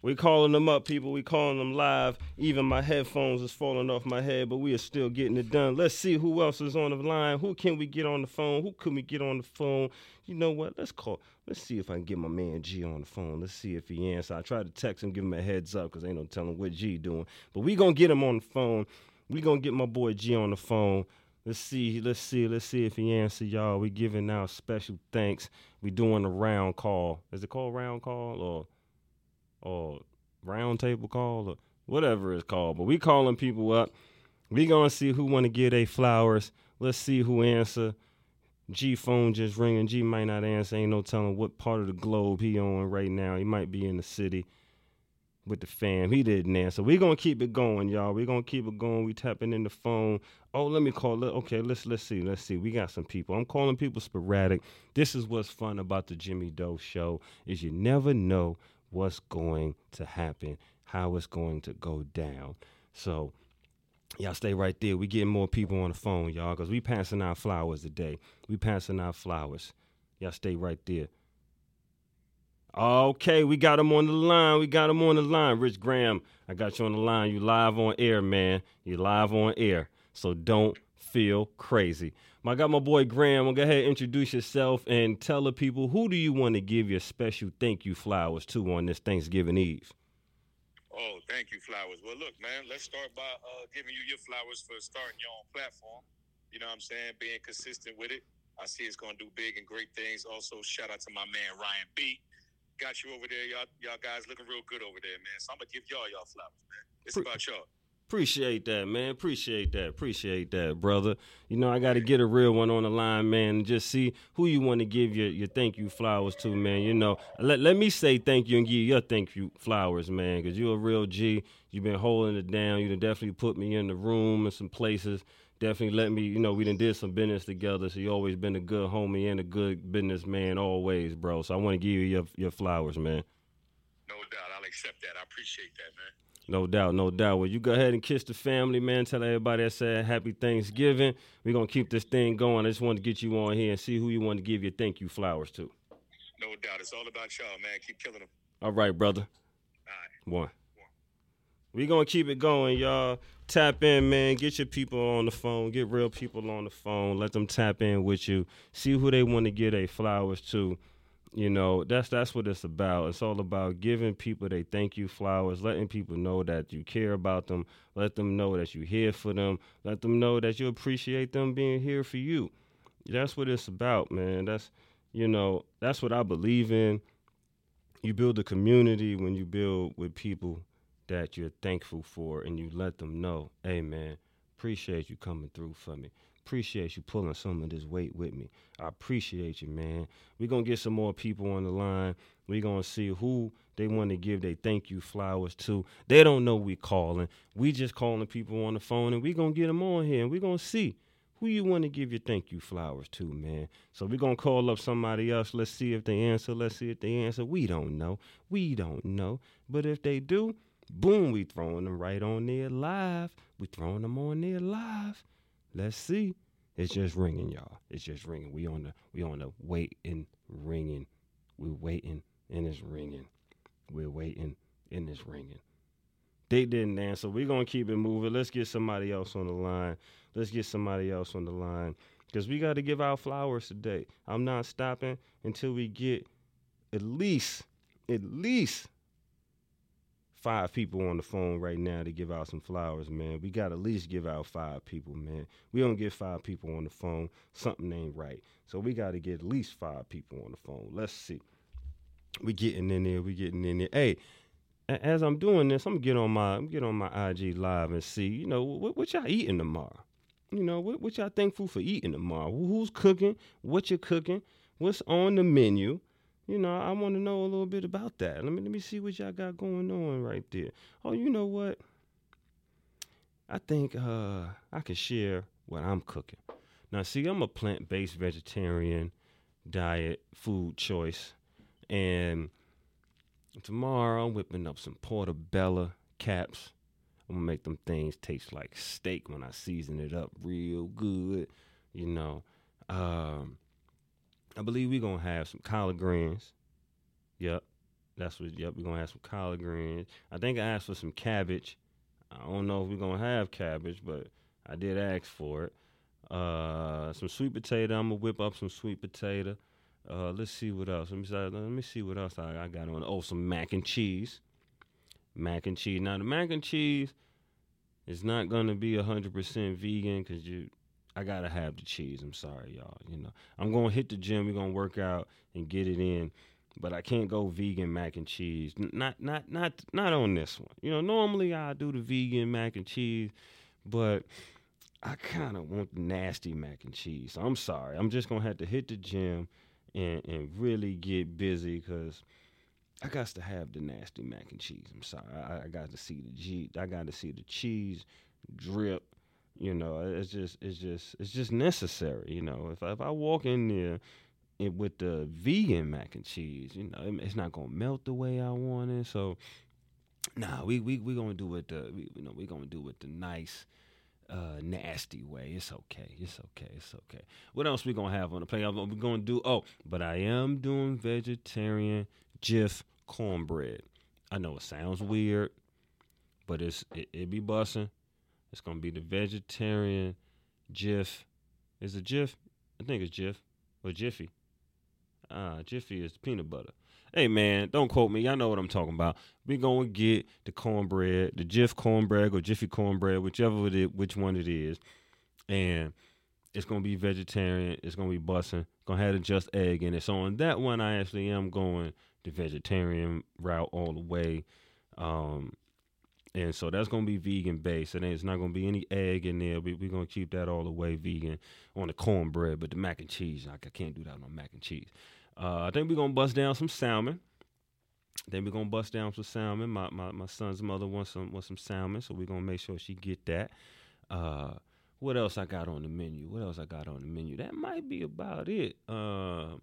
We calling them up, people. We calling them live. Even my headphones is falling off my head, but we are still getting it done. Let's see who else is on the line. Who can we get on the phone? Who can we get on the phone? You know what? Let's call. Let's see if I can get my man G on the phone. Let's see if he answers. I tried to text him, give him a heads up, because ain't no telling what G doing. But we gonna get him on the phone. We gonna get my boy G on the phone. Let's see, let's see, let's see if he answer y'all. We giving out special thanks. We doing a round call. Is it called round call or or round table call? Or whatever it's called. But we calling people up. We gonna see who to get their flowers. Let's see who answer. G phone just ringing. G might not answer. Ain't no telling what part of the globe he on right now. He might be in the city with the fam. He didn't answer. We gonna keep it going, y'all. We gonna keep it going. We tapping in the phone. Oh, let me call. Okay, let's let's see. Let's see. We got some people. I'm calling people sporadic. This is what's fun about the Jimmy Doe show is you never know what's going to happen, how it's going to go down. So Y'all stay right there. We getting more people on the phone, y'all, because we passing out flowers today. We passing out flowers. Y'all stay right there. Okay, we got him on the line. We got him on the line. Rich Graham, I got you on the line. You live on air, man. You live on air. So don't feel crazy. I got my boy Graham. Go ahead, introduce yourself and tell the people who do you want to give your special thank you flowers to on this Thanksgiving Eve. Oh, thank you, Flowers. Well, look, man, let's start by uh, giving you your flowers for starting your own platform. You know what I'm saying? Being consistent with it. I see it's going to do big and great things. Also, shout out to my man, Ryan B. Got you over there. Y'all, y'all guys looking real good over there, man. So I'm going to give y'all y'all flowers, man. It's Pre- about y'all. Appreciate that, man. Appreciate that. Appreciate that, brother. You know, I got to get a real one on the line, man, and just see who you want to give your, your thank you flowers to, man. You know, let, let me say thank you and give you your thank you flowers, man, because you're a real G. You've been holding it down. You done definitely put me in the room and some places. Definitely let me, you know, we done did some business together. So you always been a good homie and a good businessman always, bro. So I want to give you your, your flowers, man. No doubt. I'll accept that. I appreciate that, man. No doubt, no doubt. Well, you go ahead and kiss the family, man. Tell everybody I said happy Thanksgiving. We're going to keep this thing going. I just wanted to get you on here and see who you want to give your thank you flowers to. No doubt. It's all about y'all, man. Keep killing them. All right, brother. One. We're gonna keep it going, y'all. Tap in, man. Get your people on the phone. Get real people on the phone. Let them tap in with you. See who they want to give their flowers to. You know, that's that's what it's about. It's all about giving people they thank you flowers, letting people know that you care about them, let them know that you're here for them, let them know that you appreciate them being here for you. That's what it's about, man. That's you know, that's what I believe in. You build a community when you build with people that you're thankful for and you let them know, hey man, appreciate you coming through for me. Appreciate you pulling some of this weight with me. I appreciate you, man. We're gonna get some more people on the line. We're gonna see who they want to give their thank you flowers to. They don't know we calling. We just calling people on the phone and we're gonna get them on here and we're gonna see who you want to give your thank you flowers to, man. So we're gonna call up somebody else. Let's see if they answer. Let's see if they answer. We don't know. We don't know. But if they do, boom, we throwing them right on there live. We throwing them on there live. Let's see. It's just ringing, y'all. It's just ringing. We on the we on the waiting, ringing. We waiting and it's ringing. We're waiting and it's ringing. They didn't answer. We're gonna keep it moving. Let's get somebody else on the line. Let's get somebody else on the line. Because we gotta give out flowers today. I'm not stopping until we get at least, at least five people on the phone right now to give out some flowers, man. We got to at least give out five people, man. We don't get five people on the phone, something ain't right. So we got to get at least five people on the phone. Let's see. We getting in there. We getting in there. Hey, as I'm doing this, I'm get on my I'm get on my IG live and see, you know, what, what y'all eating tomorrow. You know, what, what y'all thankful for eating tomorrow? Who's cooking? What you cooking? What's on the menu? You know, I want to know a little bit about that. Let me let me see what y'all got going on right there. Oh, you know what? I think uh, I can share what I'm cooking. Now, see, I'm a plant-based vegetarian diet food choice, and tomorrow I'm whipping up some portobello caps. I'm gonna make them things taste like steak when I season it up real good. You know, um, I believe we're gonna have some collard greens. Yep. That's what yep, we're gonna have some collard greens. I think I asked for some cabbage. I don't know if we're gonna have cabbage, but I did ask for it. Uh some sweet potato. I'm gonna whip up some sweet potato. Uh let's see what else. Let me see, let me see what else I, I got on. Oh, some mac and cheese. Mac and cheese. Now the mac and cheese is not gonna be hundred percent vegan because you I gotta have the cheese. I'm sorry, y'all. You know, I'm gonna hit the gym. We're gonna work out and get it in. but I can't go vegan mac and cheese. Not not not not on this one. You know, normally I do the vegan mac and cheese, but I kind of want the nasty mac and cheese. I'm sorry. I'm just gonna have to hit the gym and and really get busy because I got to have the nasty mac and cheese. I'm sorry. I, I got to see the G. I got to see the cheese drip. You know, it's just it's just it's just necessary. You know, if I, if I walk in there and with the vegan mac and cheese, you know, it- it's not gonna melt the way I want it. So, nah, we we we gonna do it the we, you know we gonna do it the nice uh, nasty way. It's okay. It's okay. It's okay. What else we gonna have on the plate? We're gonna do. Oh, but I am doing vegetarian Jif cornbread. I know it sounds weird, but it's it, it be bussin'. It's gonna be the vegetarian Jiff. Is it Jiff? I think it's Jiff or Jiffy. Ah, Jiffy is peanut butter. Hey man, don't quote me. Y'all know what I'm talking about. We gonna get the cornbread, the Jif cornbread or Jiffy cornbread, whichever it is, which one it is, and it's gonna be vegetarian. It's gonna be bussin'. Gonna have the just egg in it. So on that one, I actually am going the vegetarian route all the way. Um, and so that's gonna be vegan based. And it's not gonna be any egg in there. We, we're gonna keep that all the way vegan on the cornbread, but the mac and cheese, I can't do that on mac and cheese. Uh, I think we're gonna bust down some salmon. Then we're gonna bust down some salmon. My, my my son's mother wants some wants some salmon, so we're gonna make sure she get that. Uh, what else I got on the menu? What else I got on the menu? That might be about it. Uh,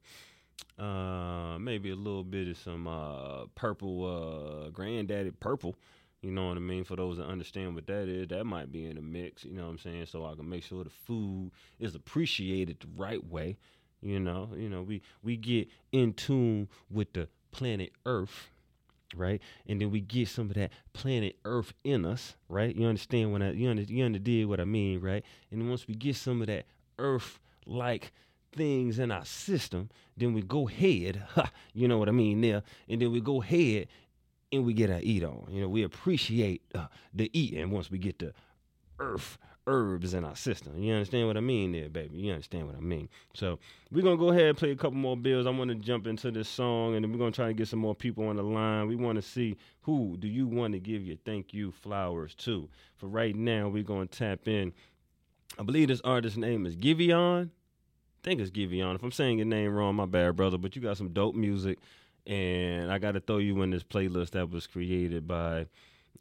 uh, maybe a little bit of some uh, purple, uh, granddaddy purple. You know what I mean? For those that understand what that is, that might be in the mix. You know what I'm saying? So I can make sure the food is appreciated the right way. You know, you know, we we get in tune with the planet Earth, right? And then we get some of that planet Earth in us, right? You understand when I you under, you understand what I mean, right? And once we get some of that Earth like things in our system, then we go ahead, you know what I mean there, and then we go ahead and we get our eat on. You know, we appreciate uh, the eating once we get the earth herbs in our system. You understand what I mean there, baby? You understand what I mean? So we're gonna go ahead and play a couple more bills. I want to jump into this song, and then we're gonna try to get some more people on the line. We want to see who do you want to give your thank you flowers to. For right now, we're gonna tap in. I believe this artist's name is Giveon. I think it's Giveon. If I'm saying your name wrong, my bad, brother. But you got some dope music, and I got to throw you in this playlist that was created by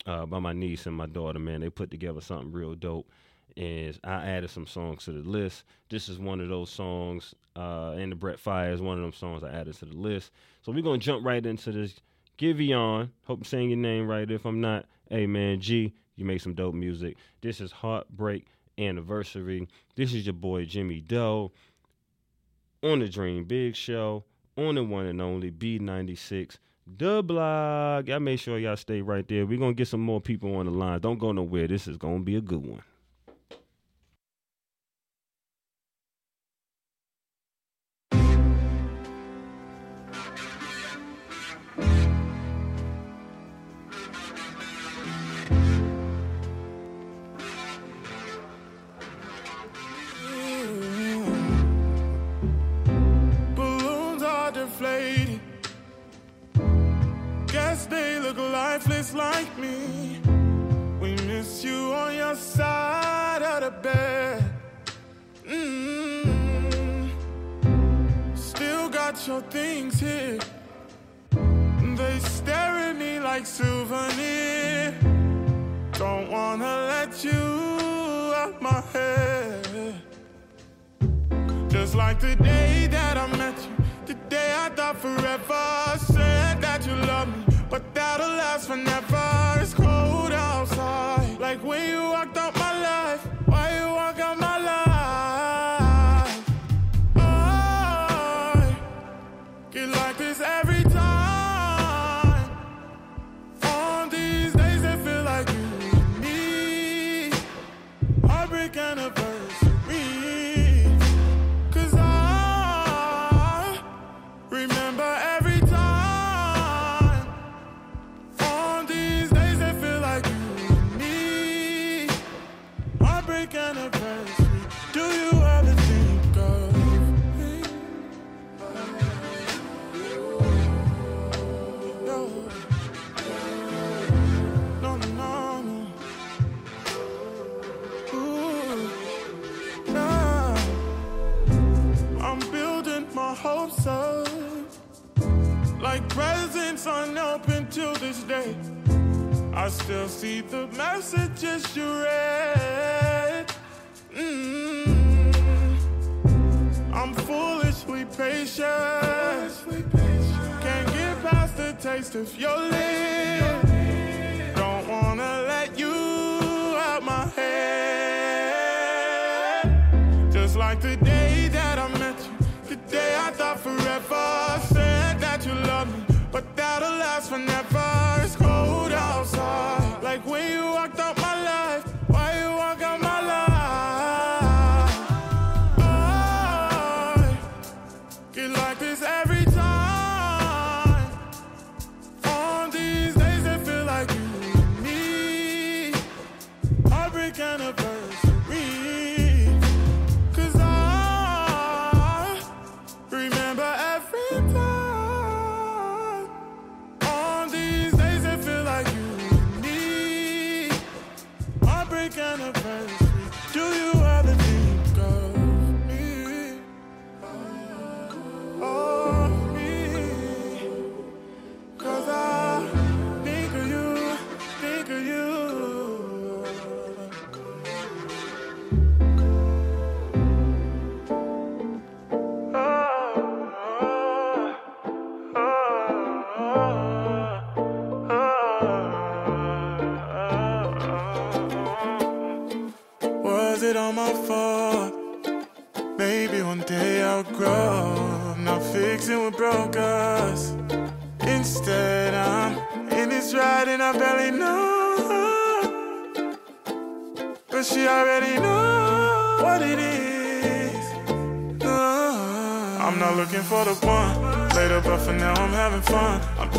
uh, by my niece and my daughter. Man, they put together something real dope, and I added some songs to the list. This is one of those songs, uh, and the Brent Faiyaz is one of them songs I added to the list. So we're gonna jump right into this. Giveon, hope I'm saying your name right. If I'm not, hey man, G, you make some dope music. This is Heartbreak Anniversary. This is your boy Jimmy Doe on the Dream Big Show, on the one and only B96, the Block. Y'all make sure y'all stay right there. We're to get some more people on the line. Don't go nowhere. This is to be a good one.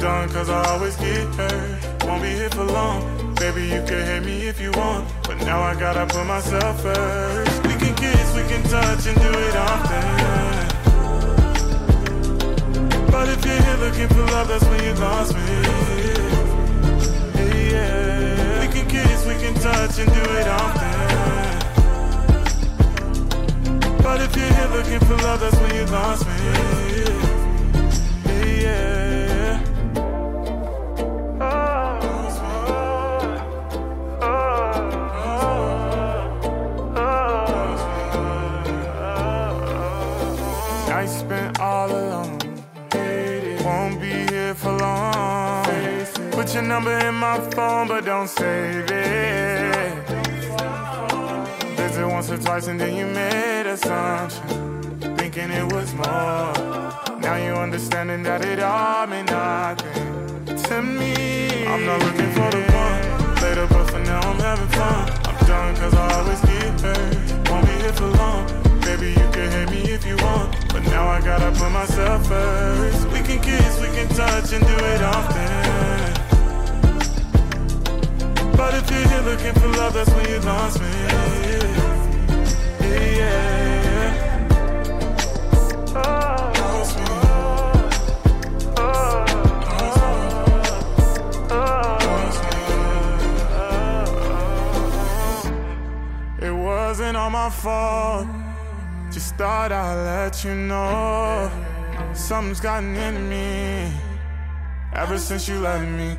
Done cause I always get hurt. Won't be here for long. Baby, you can hate me if you want. But now I gotta put myself first. We can kiss, we can touch and do it often. But if you're here looking for love, that's when you lost me. Yeah. We can kiss, we can touch and do it often. But if you're here looking for love, that's when you lost me. Number in my phone, but don't save it. Visit once or twice and then you made assumption, thinking it was more. Now you understanding that it all meant nothing to me. I'm not looking for the one later, but for now I'm having fun. I'm done cause I always get hurt. Won't be here for long. Baby, you can hate me if you want, but now I gotta put myself first. We can kiss, we can touch and do it often. But if you're here looking for love, that's when you lost me. Yeah, yeah. Lost me. It wasn't all my fault. Just thought I'd let you know something's gotten into me ever since you left me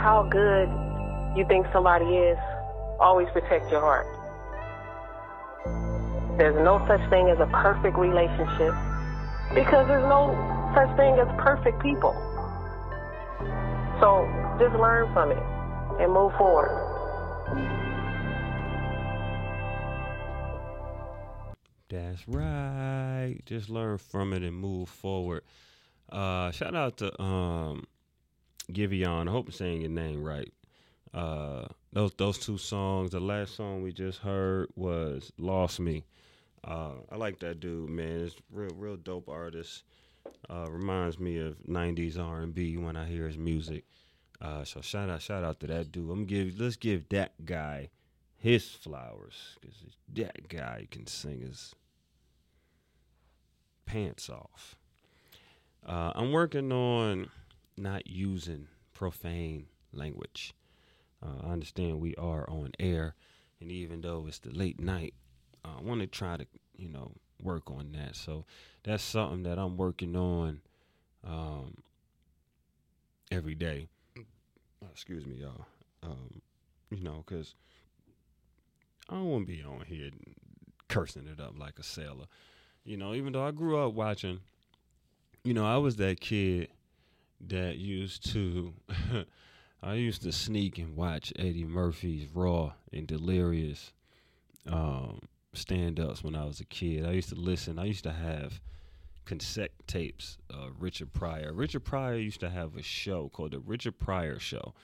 how good you think somebody is, always protect your heart. There's no such thing as a perfect relationship because there's no such thing as perfect people. So just learn from it and move forward. That's right. Just learn from it and move forward. Uh, shout out to um, Giveon. I hope I'm saying your name right. Uh, those those two songs. The last song we just heard was "Lost Me." Uh, I like that dude, man. It's real, real dope artist. Uh, reminds me of '90s R&B when I hear his music. Uh, so shout out, shout out to that dude. I'm give let's give that guy his flowers because that guy can sing his pants off. Uh, I'm working on not using profane language. Uh, I understand we are on air, and even though it's the late night, uh, I want to try to, you know, work on that. So that's something that I'm working on um, every day. Uh, excuse me, y'all. Um, you know, because I don't want to be on here cursing it up like a sailor. You know, even though I grew up watching, you know, I was that kid that used to, I used to sneak and watch Eddie Murphy's Raw and Delirious um, stand ups when I was a kid. I used to listen, I used to have cassette tapes of Richard Pryor. Richard Pryor used to have a show called the Richard Pryor Show.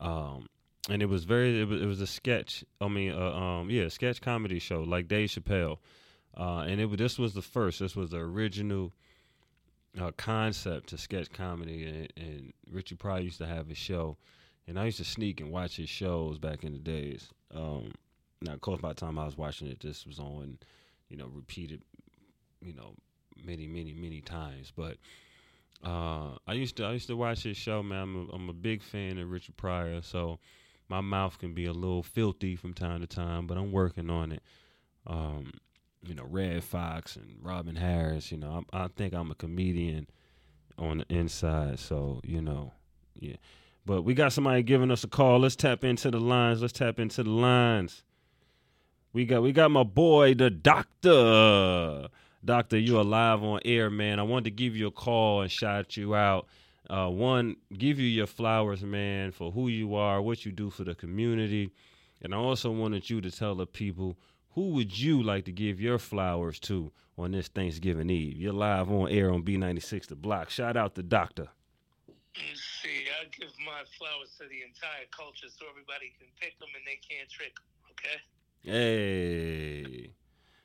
Um, and it was very, it was, it was a sketch. I mean, uh, um, yeah, sketch comedy show like Dave Chappelle. Uh, and it this was the first. This was the original uh, concept to sketch comedy, and, and Richard Pryor used to have a show, and I used to sneak and watch his shows back in the days. Um, now, of course, by the time I was watching it, this was on, you know, repeated, you know, many, many, many times. But uh, I used to, I used to watch his show, man. I'm a, I'm a big fan of Richard Pryor, so my mouth can be a little filthy from time to time, but I'm working on it. Um, you know, Redd Foxx and Robin Harris. You know, I, I think I'm a comedian on the inside. So you know, yeah. But we got somebody giving us a call. Let's tap into the lines. Let's tap into the lines. We got we got my boy, the doctor. Doctor, you are live on air, man. I wanted to give you a call and shout you out. Uh, one, give you your flowers, man, for who you are, what you do for the community. And I also wanted you to tell the people who would you like to give your flowers to on this Thanksgiving Eve? You're live on air on B96 The Block. Shout out the doctor. See, I give my flowers to the entire culture so everybody can pick them and they can't trick them, okay? Hey.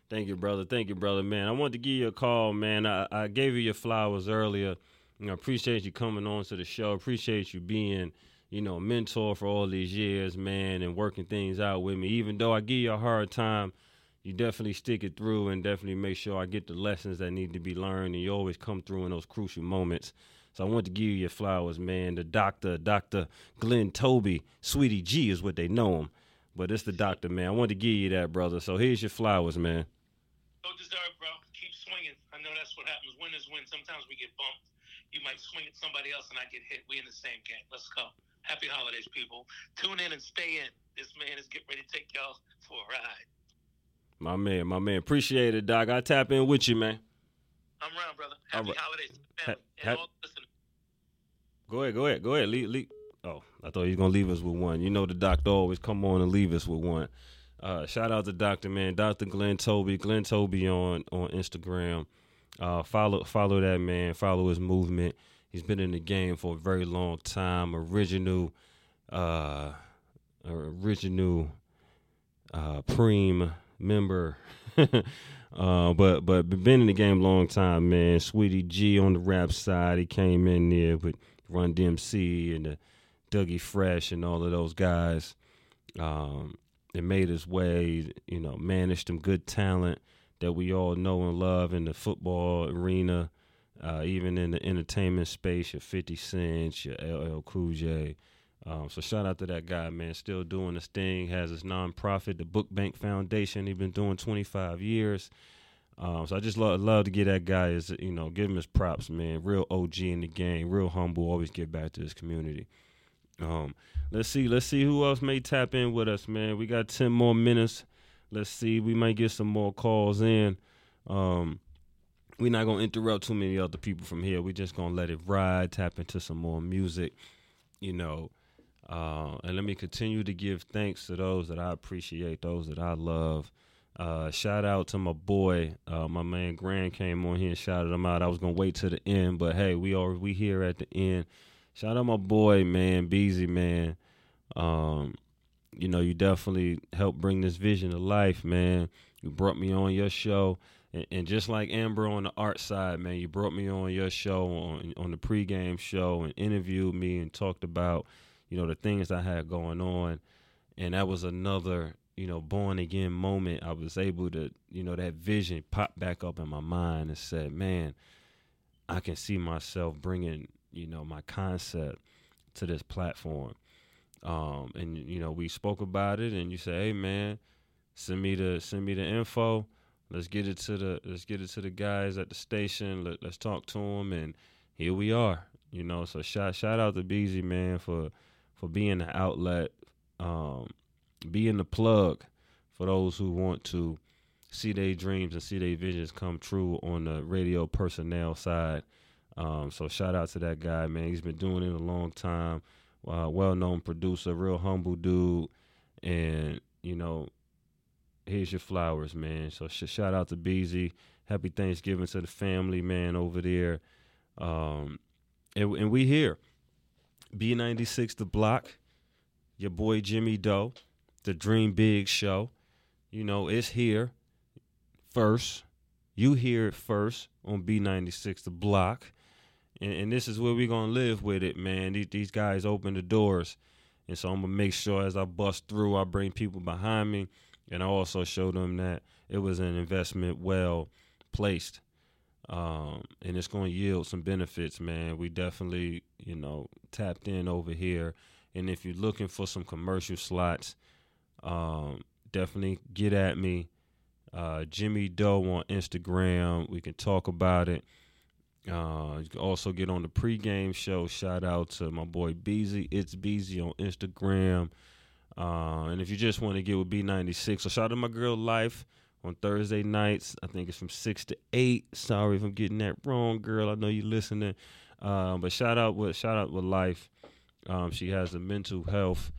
Thank you, brother. Thank you, brother, man. I wanted to give you a call, man. I, I gave you your flowers earlier. You know, appreciate you coming on to the show. Appreciate you being, you know, mentor for all these years, man, and working things out with me. Even though I give you a hard time, you definitely stick it through and definitely make sure I get the lessons that need to be learned. And you always come through in those crucial moments. So I want to give you your flowers, man. The doctor, Dr. Glenn Toby, Sweetie G is what they know him. But it's the doctor, man. I want to give you that, brother. So here's your flowers, man. Don't deserve, bro. Keep swinging. I know that's what happens. Winners win. Sometimes we get bumped. You might swing at somebody else and I get hit. We in the same game. Let's go. Happy holidays, people. Tune in and stay in. This man is getting ready to take y'all for a ride. My man, my man. Appreciate it, Doc. I tap in with you, man. I'm around, brother. Happy right. holidays, Ha- family, and ha- all. Go ahead, go ahead, go ahead. Leave, leave. Oh, I thought he was gonna leave us with one. You know the doctor always come on and leave us with one. Uh, shout out to Doctor Man, Doctor Glenn Toby, Glenn Toby on on Instagram. Uh, follow follow that man. Follow his movement. He's been in the game for a very long time. Original, uh, original, uh, Preem member. uh, but but been in the game a long time, man. Sweetie G on the rap side, he came in there with Run DMC and the Dougie Fresh and all of those guys. Um, and made his way, you know, managed some good talent that we all know and love in the football arena, uh, even in the entertainment space. Your 50 Cent, your LL Cool J. Um, so shout out to that guy, man. Still doing his thing. Has his nonprofit, the Book Bank Foundation. He's been doing 25 years. Um, so I just love, love to get that guy his, you know, give him his props, man. Real OG in the game, real humble. Always give back to his community. Um, let's see, let's see who else may tap in with us, man. We got 10 more minutes. Let's see, we might get some more calls in. Um, we're not gonna interrupt too many other people from here. We're just gonna let it ride, tap into some more music, you know. Uh, and let me continue to give thanks to those that I appreciate, those that I love. Uh, shout out to my boy, uh, my man Grant came on here and shouted him out. I was gonna wait to the end, but hey, we are we here at the end. Shout out my boy, man, Beezy, man. Um, you know, you definitely helped bring this vision to life, man. You brought me on your show, and, and just like Amber on the art side, man, you brought me on your show on on the pregame show and interviewed me and talked about, you know, the things I had going on, and that was another, you know, born again moment. I was able to, you know, that vision popped back up in my mind and said, man, I can see myself bringing, you know, my concept to this platform. Um, and you know, we spoke about it, and you say, "Hey, man, send me the send me the info. Let's get it to the let's get it to the guys at the station. Let, let's talk to them." And here we are. You know, so shout shout out to Beezy, man, for for being the outlet, um, being the plug for those who want to see their dreams and see their visions come true on the radio personnel side. Um, so shout out to that guy, man. He's been doing it a long time. Uh, well known producer, real humble dude, and you know, here's your flowers, man. So sh- shout out to Beezy. Happy Thanksgiving to the family, man, over there. Um, and, and we here. B96 The Block, your boy Jimmy Doe, the Dream Big Show. You know, it's here first. You hear it first on B96 The Block. And, and this is where we're going to live with it, man. These, these guys open the doors. And so I'm going to make sure as I bust through, I bring people behind me. And I also showed them that it was an investment well placed. Um, and it's going to yield some benefits, man. We definitely, you know, tapped in over here. And if you're looking for some commercial slots, um, definitely get at me. Uh, Jimmy Doe on Instagram. We can talk about it. Uh, you can also get on the pregame show. Shout out to my boy Beezy. It's Beezy on Instagram. Uh, and if you just want to get with B96, so shout out to my girl Life on Thursday nights. I think it's from six to eight. Sorry if I'm getting that wrong, girl. I know you're listening. Um, but shout out with shout out with Life. Um, she has a mental health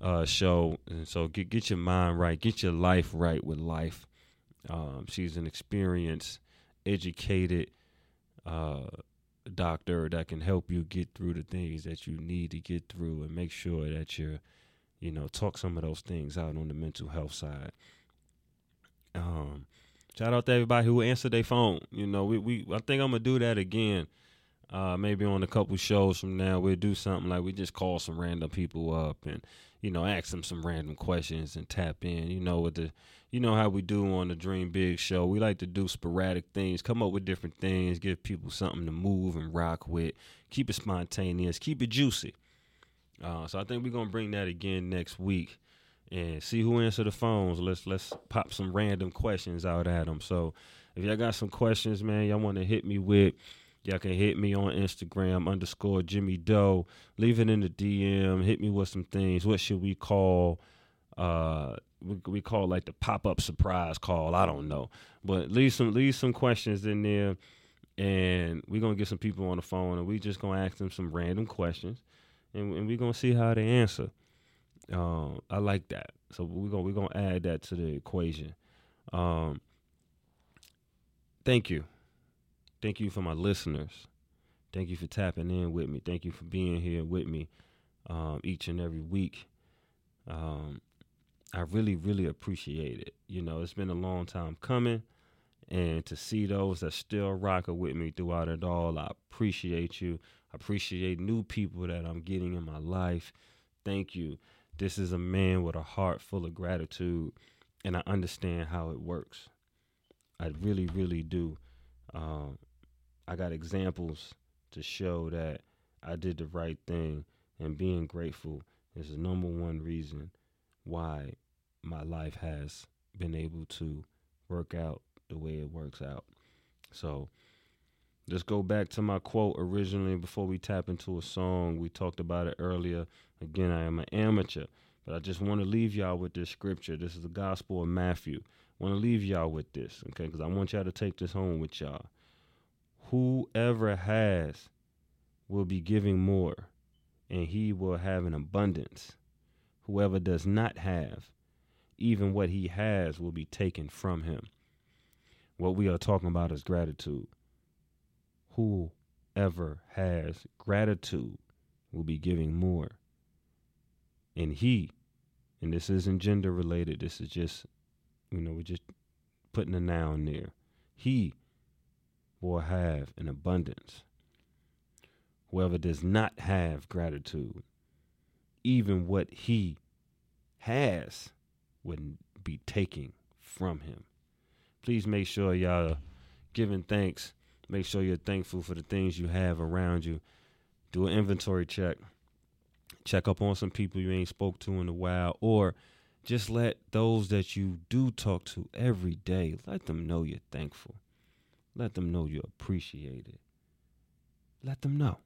uh, show, and so get get your mind right, get your life right with Life. Um, she's an experienced, educated uh, doctor that can help you get through the things that you need to get through, and make sure that you're, you know, talk some of those things out on the mental health side. Um, shout out to everybody who answered their phone. You know, we, we I think I'm gonna do that again. Uh, maybe on a couple shows from now, we'll do something like we just call some random people up and you know ask them some random questions and tap in. You know with the you know how we do on the Dream Big show. We like to do sporadic things, come up with different things, give people something to move and rock with, keep it spontaneous, keep it juicy. Uh, so I think we're gonna bring that again next week and see who answer the phones. Let's let's pop some random questions out at them. So if y'all got some questions, man, y'all want to hit me with, y'all can hit me on Instagram underscore Jimmy Doe. Leave it in the DM. Hit me with some things. What should we call? Uh, we, we call like the pop up surprise call. I don't know, but leave some leave some questions in there, and we're gonna get some people on the phone, and we just gonna ask them some random questions, and, and we're gonna see how they answer. Um, I like that. So we're gonna we're gonna add that to the equation. Um, thank you, thank you for my listeners. Thank you for tapping in with me. Thank you for being here with me um, each and every week. Um, I really, really appreciate it. You know, it's been a long time coming, and to see those that still rocking with me throughout it all, I appreciate you. Appreciate new people that I'm getting in my life. Thank you. This is a man with a heart full of gratitude, and I understand how it works. I really, really do. Um, I got examples to show that I did the right thing, and being grateful is the number one reason why my life has been able to work out the way it works out. So let's go back to my quote originally before we tap into a song. We talked about it earlier. Again, I am an amateur, but I just want to leave y'all with this scripture. This is the Gospel of Matthew. I want to leave y'all with this, okay? Because I want y'all to take this home with y'all. Whoever has will be giving more, and he will have an abundance. Whoever does not have, even what he has will be taken from him. What we are talking about is gratitude. Whoever has gratitude will be giving more. And he, and this isn't gender related, this is just, you know, we're just putting a noun there. He will have an abundance. Whoever does not have gratitude, even what he has would be taken from him. Please make sure y'all are giving thanks Make sure you're thankful for the things you have around you. Do an inventory check. Check up on some people you ain't spoke to in a while, or just let those that you do talk to every day let them know you're thankful. Let them know you appreciate it. Let them know.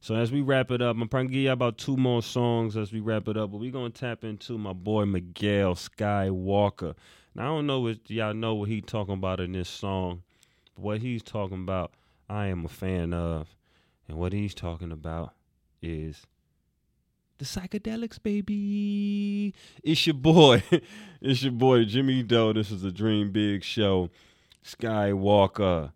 So as we wrap it up, I'm probably give you about two more songs as we wrap it up, but we're gonna tap into my boy Miguel Skywalker. Now I don't know what y'all know what he talking about in this song, what he's talking about, I am a fan of, and what he's talking about is the psychedelics, baby. It's your boy, it's your boy Jimmy Doe. This is the Dream Big Show. Skywalker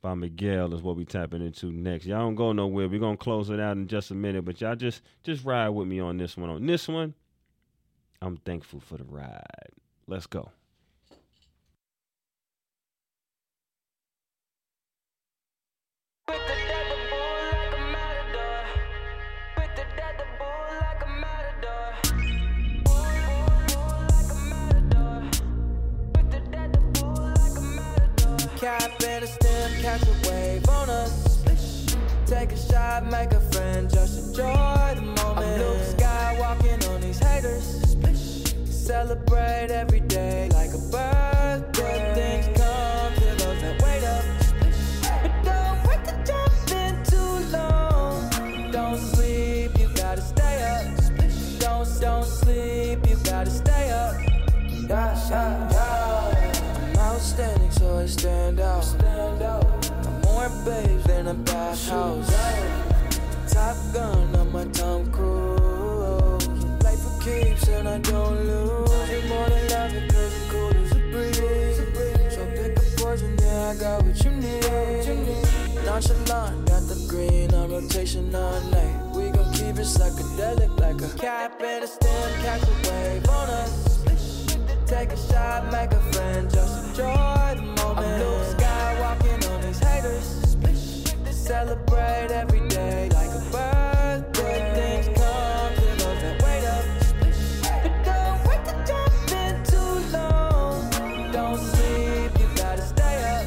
by Miguel is what we tapping into next. Y'all don't go nowhere. We're gonna close it out in just a minute, but y'all just just ride with me on this one. On this one, I'm thankful for the ride. Let's go. Catch a wave on us. Take a shot, make a friend, just enjoy the moment. I'm Luke Skywalking on these haters. Celebrate every day a bathhouse. Top gun on my Tom Cruise. Play for keeps and I don't lose. You more than love it 'cause it's cool as a breeze. So pick a poison, yeah, I got what you need. Nonchalant, got the green on rotation all night. We gon' keep it psychedelic like a cap and a stem, catch a wave on us. Take a shot, make a friend, just enjoy the moment. Celebrate every day like a birthday. Things come to those that wait up. But don't wait to jump in too long. Don't sleep, you gotta stay up.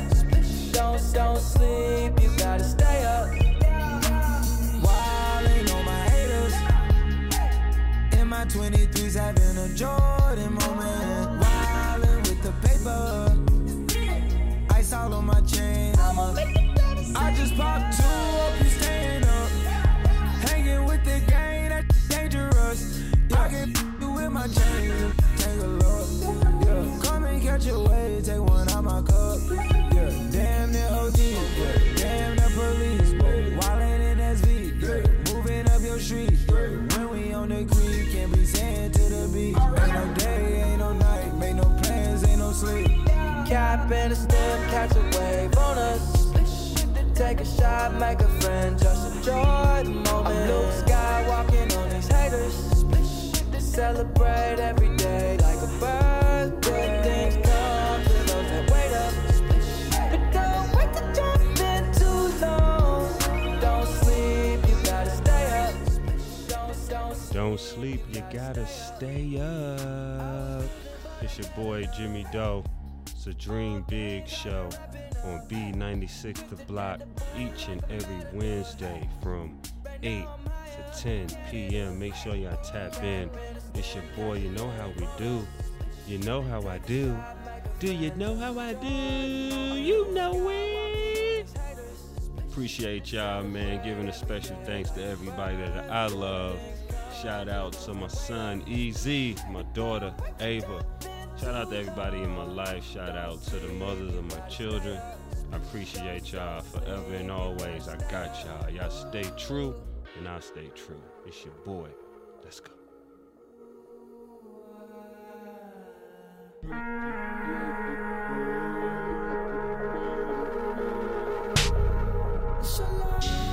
Don't don't sleep, you gotta stay up. Wildin' on my haters. In my 23s, having a Jordan moment. Wildin' with the paper. Just popped two up, you staying up. Hanging with the gang, that's dangerous. I can you with my chain. Take a look. Yeah. Come and catch a wave, take one out my cup. Yeah. Damn the OD. Yeah. Damn the police. Wildin' in SV. Yeah. Moving up your street. Yeah. When we on the creek, can't be saying to the beat. Ain't no day, ain't no night. Make no plans, ain't no sleep. Cap and a stem, catch a wave. Take a shot, make a friend, just enjoy the moment. On these haters. Celebrate every day like a birthday. Things come to those that wait up. But don't wait to jump in too long. Don't sleep, you gotta stay up. Don't, don't Don't sleep, you gotta stay up. It's your boy Jimmy Doe. A Dream Big show on B96 The Block each and every Wednesday from 8 to 10 p.m. Make sure y'all tap in. It's your boy, you know how we do. You know how I do. Do you know how I do? You know it. Appreciate y'all, man. Giving a special thanks to everybody that I love. Shout out to my son EZ, my daughter Ava. Shout out to everybody in my life. Shout out to the mothers of my children. I appreciate y'all forever and always. I got y'all. Y'all stay true, and I stay true. It's your boy. Let's go.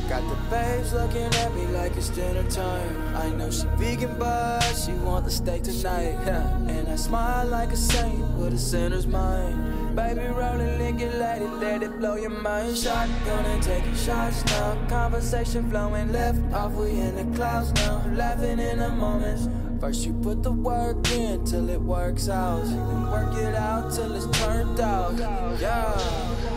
Got the babes looking at me like it's dinner time. I know she vegan, but she want the steak tonight. And I smile like a saint with a sinner's mind. Baby, rolling, lick it, let it, let it blow your mind. Shotgun and taking shots now. Conversation flowing left off, we in the clouds now. Laughing in the moments. First you put the work in till it works out. Then work it out till it's turned out. Yeah.